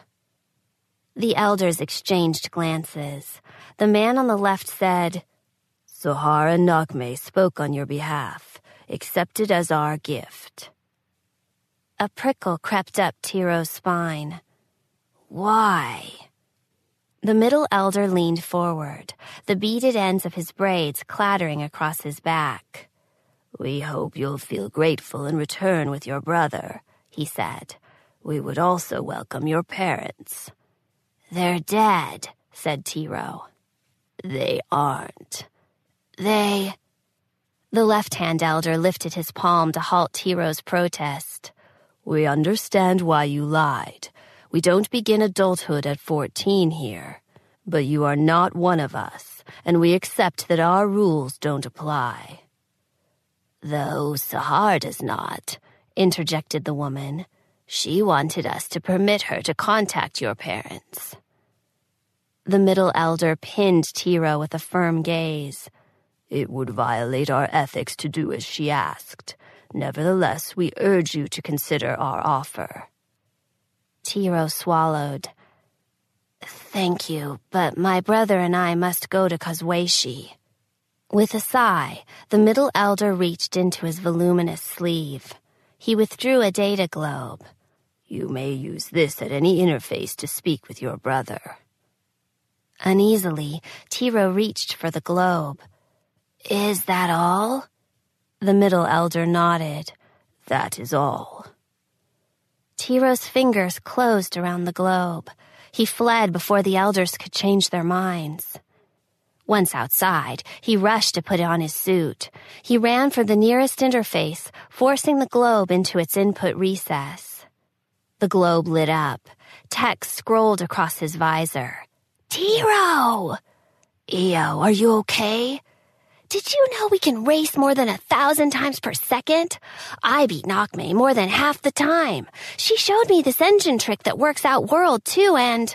The elders exchanged glances. The man on the left said, Sahara Nogme spoke on your behalf. accepted as our gift. A prickle crept up Tiro's spine. Why? The middle elder leaned forward, the beaded ends of his braids clattering across his back. We hope you'll feel grateful in return with your brother, he said. We would also welcome your parents. They're dead, said Tiro. They aren't. They. The left hand elder lifted his palm to halt Tiro's protest. We understand why you lied. We don't begin adulthood at 14 here. But you are not one of us, and we accept that our rules don't apply. Though Sahar does not, interjected the woman. She wanted us to permit her to contact your parents. The middle elder pinned Tiro with a firm gaze. It would violate our ethics to do as she asked. Nevertheless, we urge you to consider our offer. Tiro swallowed. Thank you, but my brother and I must go to Kazweshi. With a sigh, the middle elder reached into his voluminous sleeve. He withdrew a data globe. You may use this at any interface to speak with your brother. Uneasily, Tiro reached for the globe. Is that all? The middle elder nodded. That is all. Tiro's fingers closed around the globe. He fled before the elders could change their minds. Once outside, he rushed to put on his suit. He ran for the nearest interface, forcing the globe into its input recess. The globe lit up. Text scrolled across his visor. Tiro! Io, are you okay? Did you know we can race more than a thousand times per second? I beat Nogme more than half the time. She showed me this engine trick that works out world too and...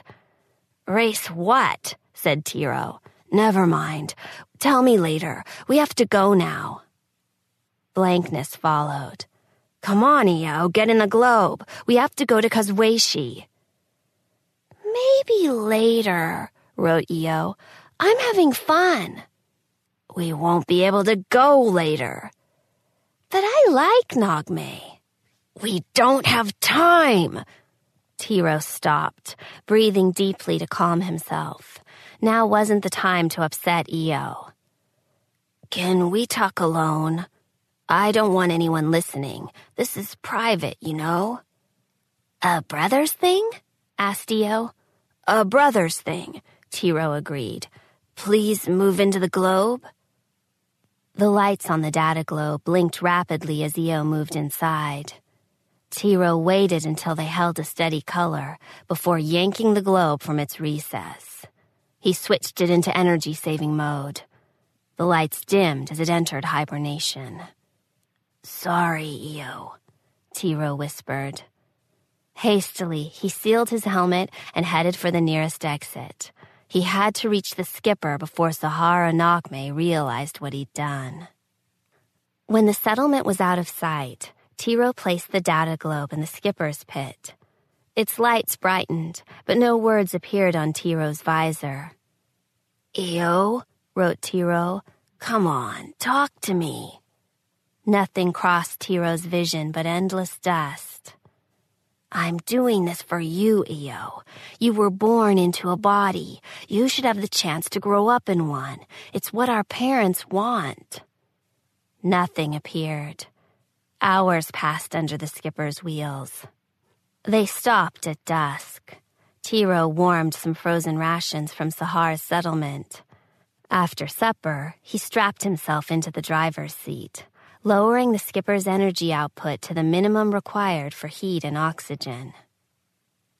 Race what? said Tiro. Never mind. Tell me later. We have to go now. Blankness followed. Come on, Io, get in the globe. We have to go to Kazueshi. Maybe later, wrote Io. I'm having fun. We won't be able to go later. But I like Nogme. We don't have time. Tiro stopped, breathing deeply to calm himself. Now wasn't the time to upset Io. Can we talk alone? I don't want anyone listening. This is private, you know. A brother's thing? asked Io. A brother's thing, Tiro agreed. Please move into the globe. The lights on the data globe blinked rapidly as Io moved inside. Tiro waited until they held a steady color before yanking the globe from its recess. He switched it into energy saving mode. The lights dimmed as it entered hibernation. Sorry, Io, Tiro whispered. Hastily, he sealed his helmet and headed for the nearest exit. He had to reach the skipper before Sahara Nogme realized what he'd done. When the settlement was out of sight, Tiro placed the data globe in the skipper's pit. Its lights brightened, but no words appeared on Tiro's visor. Io, wrote Tiro, come on, talk to me. Nothing crossed Tiro's vision but endless dust. I'm doing this for you, Io. You were born into a body. You should have the chance to grow up in one. It's what our parents want. Nothing appeared. Hours passed under the skipper's wheels. They stopped at dusk. Tiro warmed some frozen rations from Sahar's settlement. After supper, he strapped himself into the driver's seat lowering the skipper's energy output to the minimum required for heat and oxygen.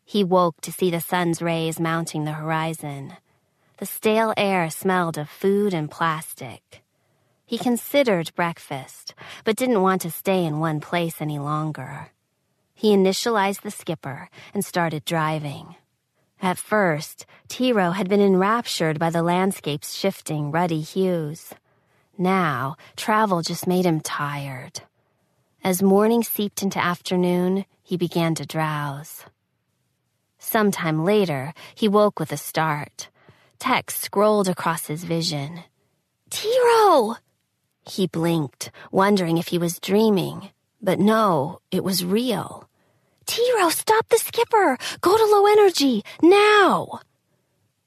He woke to see the sun's rays mounting the horizon. The stale air smelled of food and plastic. He considered breakfast, but didn't want to stay in one place any longer. He initialized the skipper and started driving. At first, Tiro had been enraptured by the landscape's shifting ruddy hues. Now, travel just made him tired. As morning seeped into afternoon, he began to drowse. Sometime later, he woke with a start. Text scrolled across his vision. Tiro! He blinked, wondering if he was dreaming. But no, it was real. Tiro, stop the skipper! Go to low energy! Now!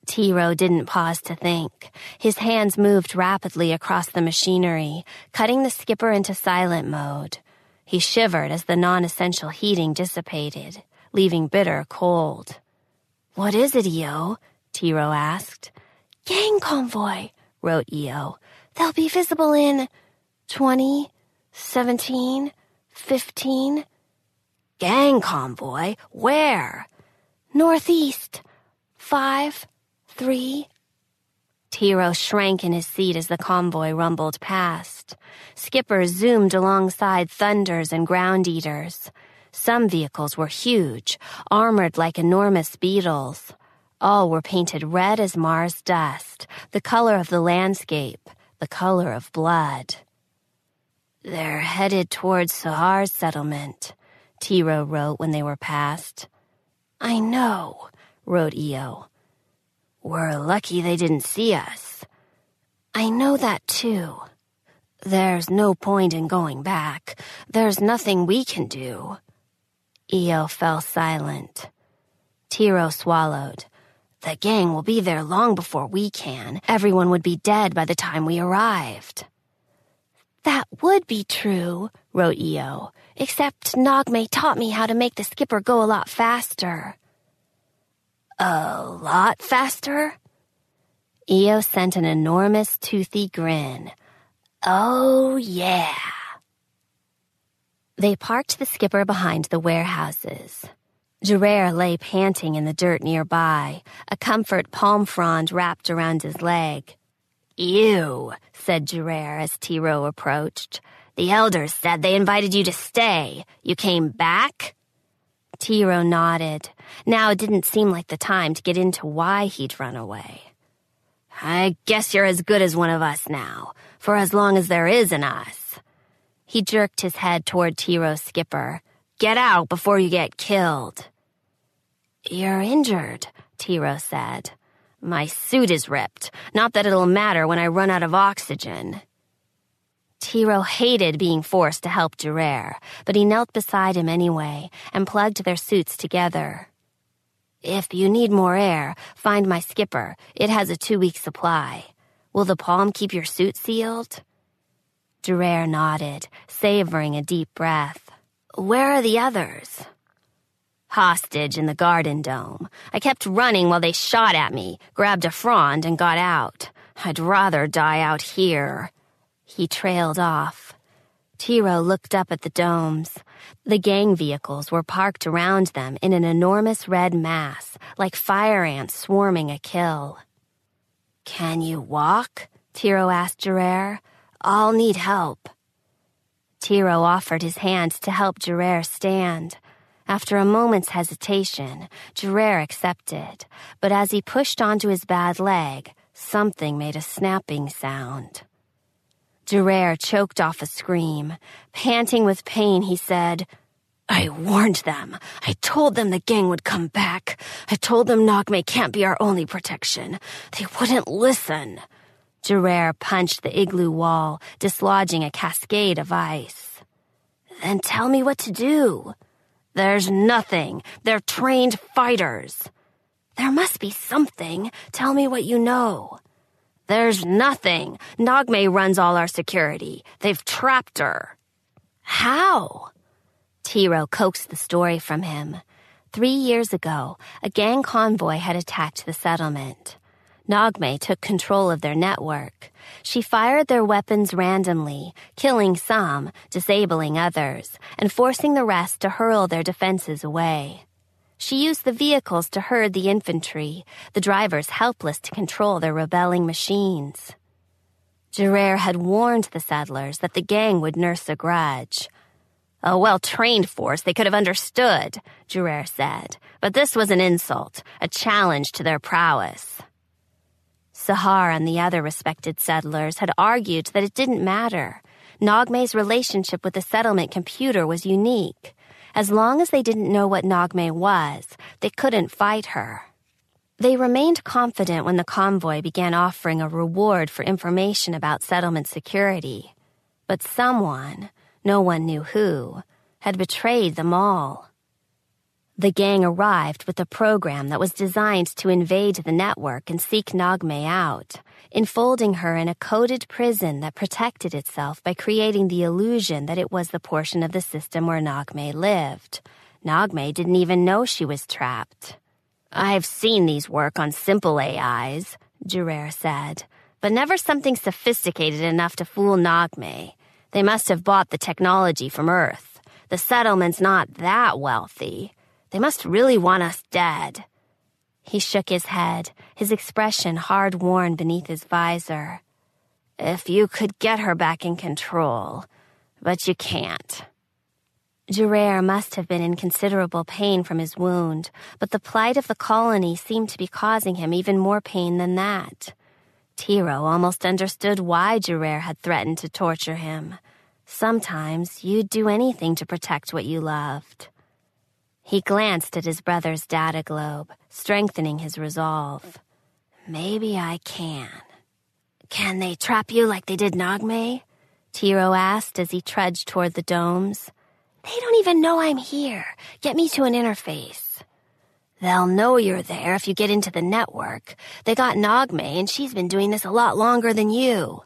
Tiro didn't pause to think. His hands moved rapidly across the machinery, cutting the skipper into silent mode. He shivered as the non-essential heating dissipated, leaving bitter cold. What is it, Io? Tiro asked. Gang convoy, wrote Io. They'll be visible in 20, 17, 15. Gang convoy? Where? Northeast. Five, Three? Tiro shrank in his seat as the convoy rumbled past. Skippers zoomed alongside thunders and ground eaters. Some vehicles were huge, armored like enormous beetles. All were painted red as Mars dust, the color of the landscape, the color of blood. They're headed towards Sahar's settlement, Tiro wrote when they were past. I know, wrote Io. We're lucky they didn't see us. I know that too. There's no point in going back. There's nothing we can do. Io fell silent. Tiro swallowed. The gang will be there long before we can. Everyone would be dead by the time we arrived. That would be true, wrote Io, except Nogme taught me how to make the skipper go a lot faster. A lot faster? Io sent an enormous toothy grin. Oh, yeah. They parked the skipper behind the warehouses. Gerard lay panting in the dirt nearby, a comfort palm frond wrapped around his leg. Ew, said Gerard as Tiro approached. The elders said they invited you to stay. You came back? Tiro nodded. Now it didn't seem like the time to get into why he'd run away. I guess you're as good as one of us now, for as long as there is an us. He jerked his head toward Tiro's skipper. Get out before you get killed. You're injured, Tiro said. My suit is ripped. Not that it'll matter when I run out of oxygen. Tiro hated being forced to help Gerard, but he knelt beside him anyway and plugged their suits together. If you need more air, find my skipper. It has a two week supply. Will the palm keep your suit sealed? Gerard nodded, savoring a deep breath. Where are the others? Hostage in the garden dome. I kept running while they shot at me, grabbed a frond, and got out. I'd rather die out here. He trailed off. Tiro looked up at the domes. The gang vehicles were parked around them in an enormous red mass, like fire ants swarming a kill. Can you walk? Tiro asked Gerard. I'll need help. Tiro offered his hand to help Gerard stand. After a moment's hesitation, Gerard accepted, but as he pushed onto his bad leg, something made a snapping sound. Gerard choked off a scream. Panting with pain, he said, I warned them. I told them the gang would come back. I told them Nogme can't be our only protection. They wouldn't listen. Gerard punched the igloo wall, dislodging a cascade of ice. Then tell me what to do. There's nothing. They're trained fighters. There must be something. Tell me what you know. There's nothing. Nogme runs all our security. They've trapped her. How? Tiro coaxed the story from him. Three years ago, a gang convoy had attacked the settlement. Nogme took control of their network. She fired their weapons randomly, killing some, disabling others, and forcing the rest to hurl their defenses away. She used the vehicles to herd the infantry, the drivers helpless to control their rebelling machines. Gerard had warned the settlers that the gang would nurse a grudge. A well trained force they could have understood, Gerard said, but this was an insult, a challenge to their prowess. Sahar and the other respected settlers had argued that it didn't matter. Nogme's relationship with the settlement computer was unique. As long as they didn't know what Nogme was, they couldn't fight her. They remained confident when the convoy began offering a reward for information about settlement security. But someone, no one knew who, had betrayed them all. The gang arrived with a program that was designed to invade the network and seek Nogme out, enfolding her in a coded prison that protected itself by creating the illusion that it was the portion of the system where Nogme lived. Nogme didn't even know she was trapped. I've seen these work on simple AIs, Gerard said, but never something sophisticated enough to fool Nogme. They must have bought the technology from Earth. The settlement's not that wealthy. They must really want us dead. He shook his head, his expression hard worn beneath his visor. If you could get her back in control, but you can't. Gerard must have been in considerable pain from his wound, but the plight of the colony seemed to be causing him even more pain than that. Tiro almost understood why Gerard had threatened to torture him. Sometimes you'd do anything to protect what you loved. He glanced at his brother's data globe, strengthening his resolve. Maybe I can. Can they trap you like they did Nogme? Tiro asked as he trudged toward the domes. They don't even know I'm here. Get me to an interface. They'll know you're there if you get into the network. They got Nogme, and she's been doing this a lot longer than you.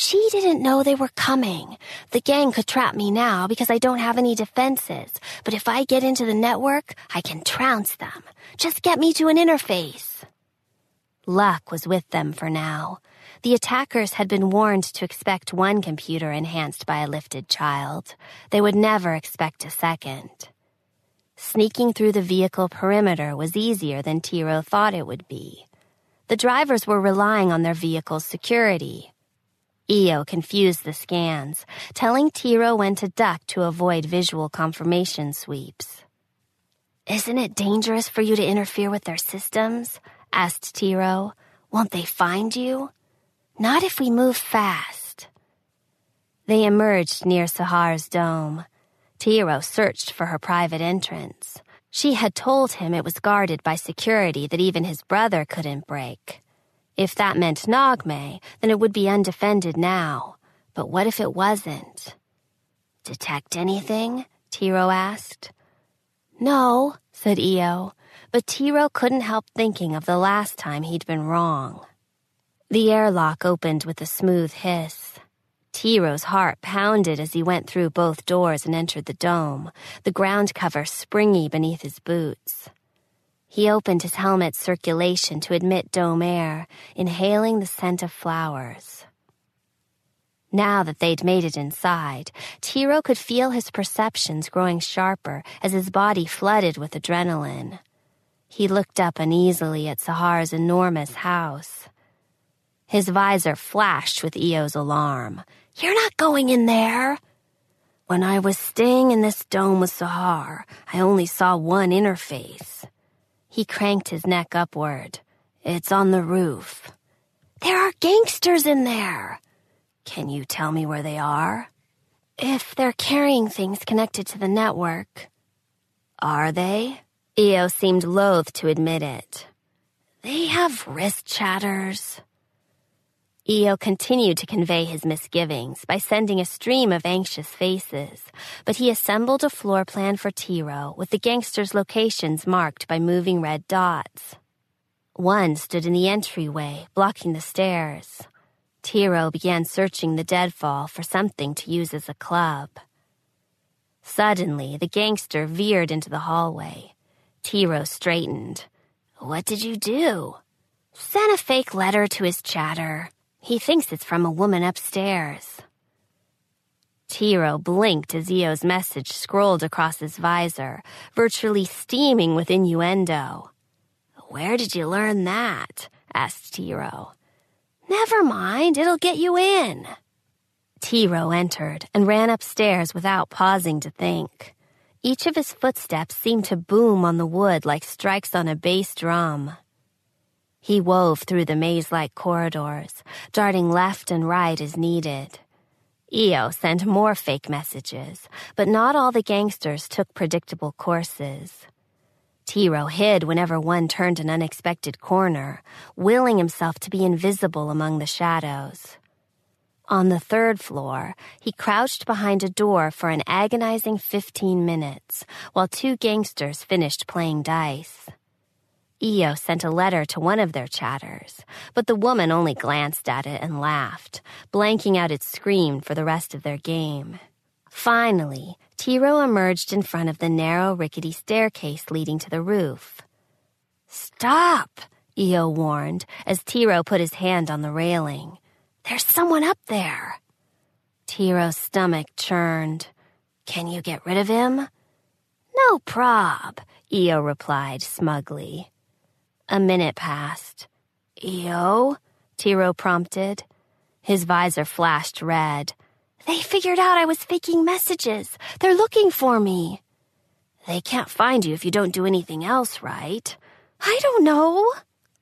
She didn't know they were coming. The gang could trap me now because I don't have any defenses. But if I get into the network, I can trounce them. Just get me to an interface. Luck was with them for now. The attackers had been warned to expect one computer enhanced by a lifted child. They would never expect a second. Sneaking through the vehicle perimeter was easier than Tiro thought it would be. The drivers were relying on their vehicle's security. Io confused the scans, telling Tiro when to duck to avoid visual confirmation sweeps. Isn't it dangerous for you to interfere with their systems? asked Tiro. Won't they find you? Not if we move fast. They emerged near Sahar's dome. Tiro searched for her private entrance. She had told him it was guarded by security that even his brother couldn't break. If that meant Nogme, then it would be undefended now. But what if it wasn't? Detect anything? Tiro asked. No, said Io, but Tiro couldn't help thinking of the last time he'd been wrong. The airlock opened with a smooth hiss. Tiro's heart pounded as he went through both doors and entered the dome, the ground cover springy beneath his boots. He opened his helmet's circulation to admit dome air, inhaling the scent of flowers. Now that they'd made it inside, Tiro could feel his perceptions growing sharper as his body flooded with adrenaline. He looked up uneasily at Sahar's enormous house. His visor flashed with Io's alarm. You're not going in there! When I was staying in this dome with Sahar, I only saw one interface. He cranked his neck upward. It's on the roof. There are gangsters in there. Can you tell me where they are? If they're carrying things connected to the network. Are they? Io seemed loath to admit it. They have wrist chatters. Io continued to convey his misgivings by sending a stream of anxious faces, but he assembled a floor plan for Tiro with the gangsters' locations marked by moving red dots. One stood in the entryway, blocking the stairs. Tiro began searching the deadfall for something to use as a club. Suddenly, the gangster veered into the hallway. Tiro straightened. What did you do? Sent a fake letter to his chatter. He thinks it's from a woman upstairs. Tiro blinked as Io's message scrolled across his visor, virtually steaming with innuendo. Where did you learn that? asked Tiro. Never mind, it'll get you in. Tiro entered and ran upstairs without pausing to think. Each of his footsteps seemed to boom on the wood like strikes on a bass drum. He wove through the maze-like corridors, darting left and right as needed. Io sent more fake messages, but not all the gangsters took predictable courses. Tiro hid whenever one turned an unexpected corner, willing himself to be invisible among the shadows. On the third floor, he crouched behind a door for an agonizing 15 minutes while two gangsters finished playing dice. Io sent a letter to one of their chatters, but the woman only glanced at it and laughed, blanking out its scream for the rest of their game. Finally, Tiro emerged in front of the narrow, rickety staircase leading to the roof. Stop, Io warned as Tiro put his hand on the railing. There's someone up there. Tiro's stomach churned. Can you get rid of him? No prob, Io replied smugly. A minute passed. Io? Tiro prompted. His visor flashed red. They figured out I was faking messages. They're looking for me. They can't find you if you don't do anything else, right? I don't know.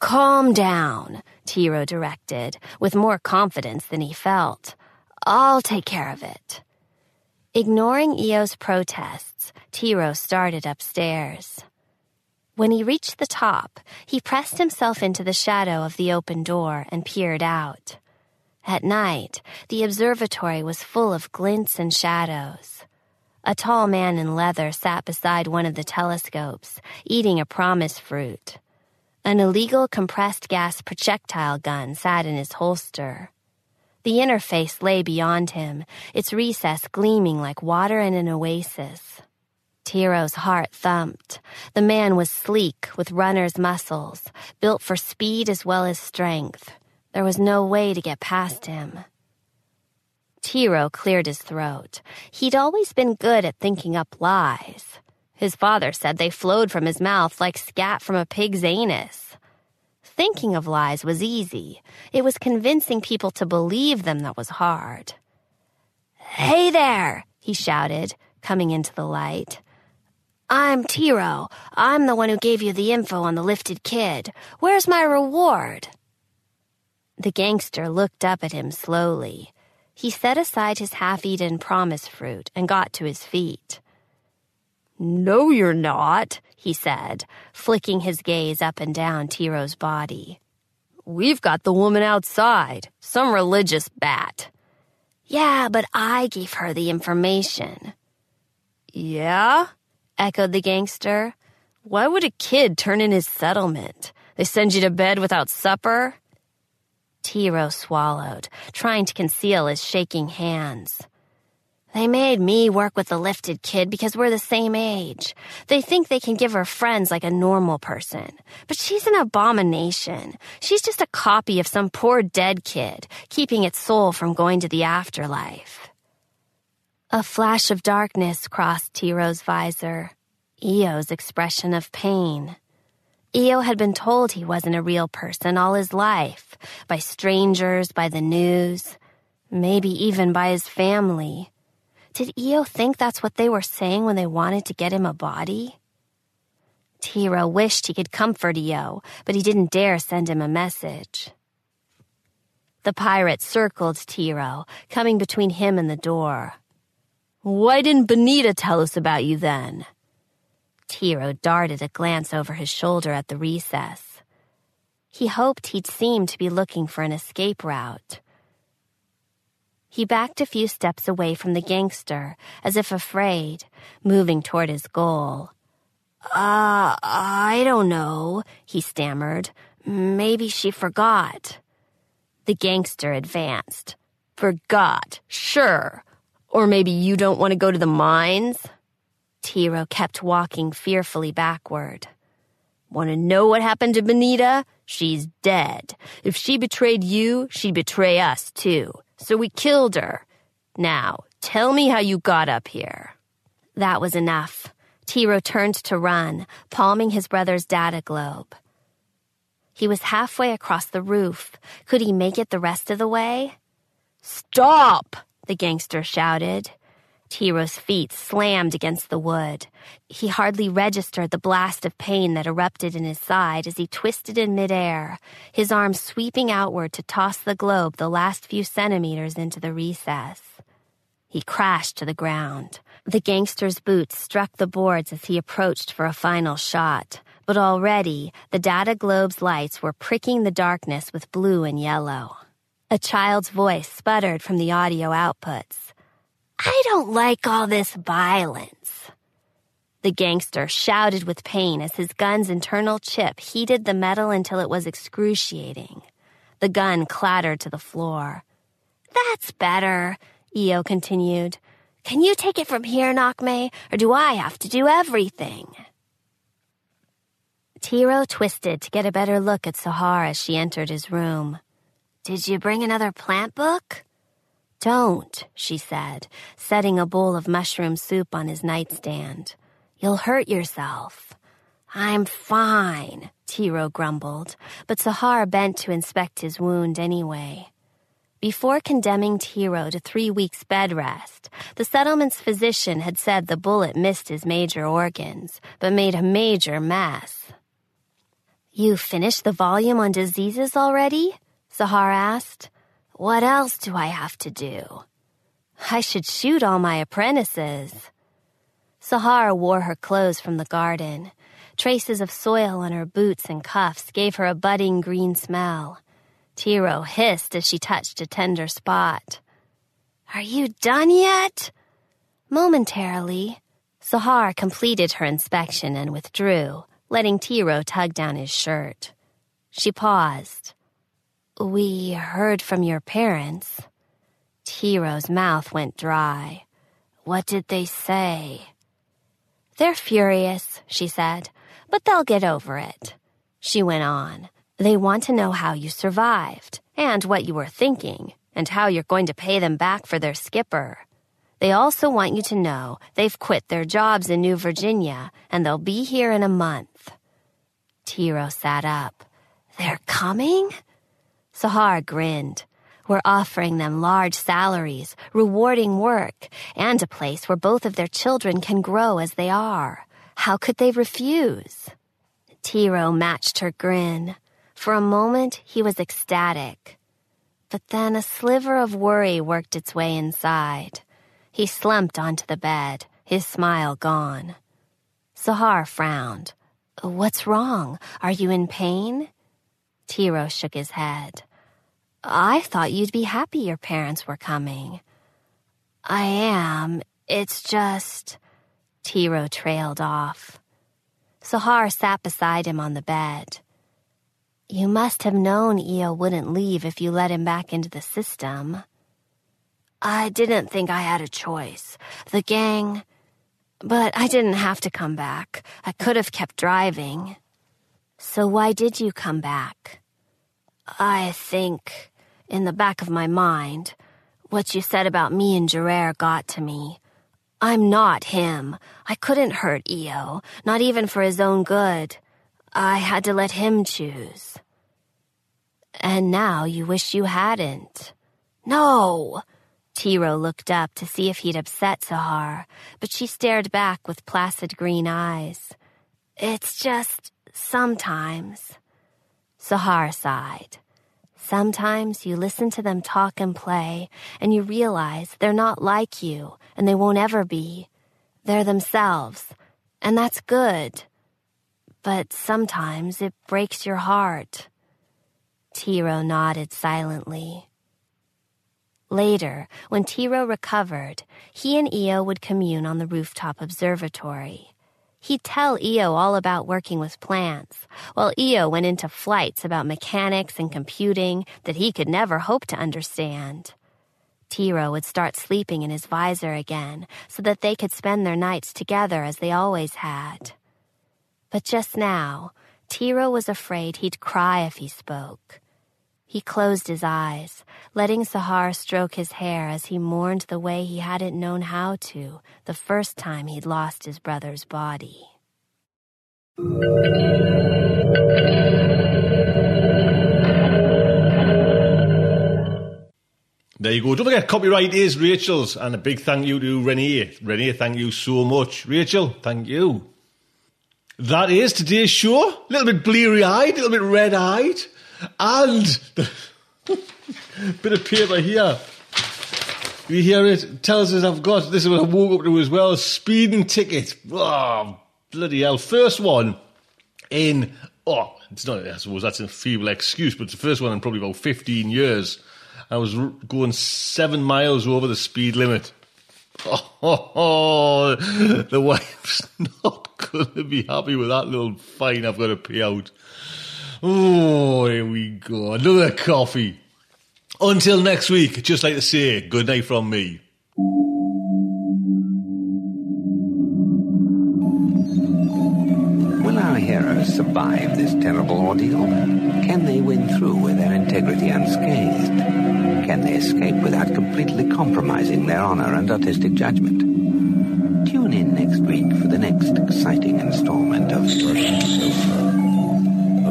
Calm down, Tiro directed, with more confidence than he felt. I'll take care of it. Ignoring Io's protests, Tiro started upstairs. When he reached the top, he pressed himself into the shadow of the open door and peered out. At night, the observatory was full of glints and shadows. A tall man in leather sat beside one of the telescopes, eating a promise fruit. An illegal compressed gas projectile gun sat in his holster. The interface lay beyond him, its recess gleaming like water in an oasis. Tiro's heart thumped. The man was sleek, with runner's muscles, built for speed as well as strength. There was no way to get past him. Tiro cleared his throat. He'd always been good at thinking up lies. His father said they flowed from his mouth like scat from a pig's anus. Thinking of lies was easy. It was convincing people to believe them that was hard. Hey there, he shouted, coming into the light. I'm Tiro. I'm the one who gave you the info on the lifted kid. Where's my reward? The gangster looked up at him slowly. He set aside his half eaten promise fruit and got to his feet. No, you're not, he said, flicking his gaze up and down Tiro's body. We've got the woman outside, some religious bat. Yeah, but I gave her the information. Yeah? Echoed the gangster. Why would a kid turn in his settlement? They send you to bed without supper? Tiro swallowed, trying to conceal his shaking hands. They made me work with the lifted kid because we're the same age. They think they can give her friends like a normal person. But she's an abomination. She's just a copy of some poor dead kid, keeping its soul from going to the afterlife. A flash of darkness crossed Tiro's visor. Io's expression of pain. Io had been told he wasn't a real person all his life, by strangers, by the news, maybe even by his family. Did Io think that's what they were saying when they wanted to get him a body? Tiro wished he could comfort Io, but he didn't dare send him a message. The pirate circled Tiro, coming between him and the door. Why didn't Benita tell us about you then? Tiro darted a glance over his shoulder at the recess. He hoped he'd seem to be looking for an escape route. He backed a few steps away from the gangster, as if afraid, moving toward his goal. Uh, I don't know, he stammered. Maybe she forgot. The gangster advanced. Forgot, sure. Or maybe you don't want to go to the mines? Tiro kept walking fearfully backward. Want to know what happened to Benita? She's dead. If she betrayed you, she'd betray us too. So we killed her. Now, tell me how you got up here. That was enough. Tiro turned to run, palming his brother's data globe. He was halfway across the roof. Could he make it the rest of the way? Stop! The gangster shouted. Tiro's feet slammed against the wood. He hardly registered the blast of pain that erupted in his side as he twisted in midair, his arms sweeping outward to toss the globe the last few centimeters into the recess. He crashed to the ground. The gangster's boots struck the boards as he approached for a final shot, but already the data globe's lights were pricking the darkness with blue and yellow. A child's voice sputtered from the audio outputs. I don't like all this violence. The gangster shouted with pain as his gun's internal chip heated the metal until it was excruciating. The gun clattered to the floor. That's better, Io continued. Can you take it from here, Nogme, or do I have to do everything? Tiro twisted to get a better look at Sahar as she entered his room. Did you bring another plant book? Don't, she said, setting a bowl of mushroom soup on his nightstand. You'll hurt yourself. I'm fine, Tiro grumbled, but Sahar bent to inspect his wound anyway. Before condemning Tiro to three weeks bed rest, the settlement's physician had said the bullet missed his major organs, but made a major mess. You finished the volume on diseases already? Sahar asked. What else do I have to do? I should shoot all my apprentices. Sahar wore her clothes from the garden. Traces of soil on her boots and cuffs gave her a budding green smell. Tiro hissed as she touched a tender spot. Are you done yet? Momentarily, Sahar completed her inspection and withdrew, letting Tiro tug down his shirt. She paused. We heard from your parents. Tiro's mouth went dry. What did they say? They're furious, she said, but they'll get over it. She went on. They want to know how you survived, and what you were thinking, and how you're going to pay them back for their skipper. They also want you to know they've quit their jobs in New Virginia, and they'll be here in a month. Tiro sat up. They're coming? Sahar grinned. We're offering them large salaries, rewarding work, and a place where both of their children can grow as they are. How could they refuse? Tiro matched her grin. For a moment, he was ecstatic. But then a sliver of worry worked its way inside. He slumped onto the bed, his smile gone. Sahar frowned. What's wrong? Are you in pain? Tiro shook his head. I thought you'd be happy your parents were coming. I am. It's just. Tiro trailed off. Sahar sat beside him on the bed. You must have known Io wouldn't leave if you let him back into the system. I didn't think I had a choice. The gang. But I didn't have to come back. I could have kept driving. So why did you come back? I think in the back of my mind. What you said about me and Gerard got to me. I'm not him. I couldn't hurt Io, not even for his own good. I had to let him choose. And now you wish you hadn't. No! Tiro looked up to see if he'd upset Sahar, but she stared back with placid green eyes. It's just sometimes. Sahar sighed. Sometimes you listen to them talk and play, and you realize they're not like you, and they won't ever be. They're themselves, and that's good. But sometimes it breaks your heart. Tiro nodded silently. Later, when Tiro recovered, he and Io would commune on the rooftop observatory. He'd tell Io all about working with plants, while Io went into flights about mechanics and computing that he could never hope to understand. Tiro would start sleeping in his visor again so that they could spend their nights together as they always had. But just now, Tiro was afraid he'd cry if he spoke. He closed his eyes, letting Sahar stroke his hair as he mourned the way he hadn't known how to the first time he'd lost his brother's body. There you go. Don't forget, copyright is Rachel's, and a big thank you to Renee. Renee, thank you so much. Rachel, thank you. That is today's show. A little bit bleary eyed, a little bit red eyed. And bit of paper here. You hear it? Tells us I've got this is what I woke up to as well. Speeding ticket. Oh, bloody hell. First one in oh, it's not I suppose that's a feeble excuse, but it's the first one in probably about fifteen years. I was going seven miles over the speed limit. Oh, oh, oh. the wife's not going to be happy with that little fine I've got to pay out. Oh, here we go. Another coffee. Until next week, just like to say, good night from me. Will our heroes survive this terrible ordeal? Can they win through with their integrity unscathed? Can they escape without completely compromising their honor and artistic judgment? Tune in next week for the next exciting installment of.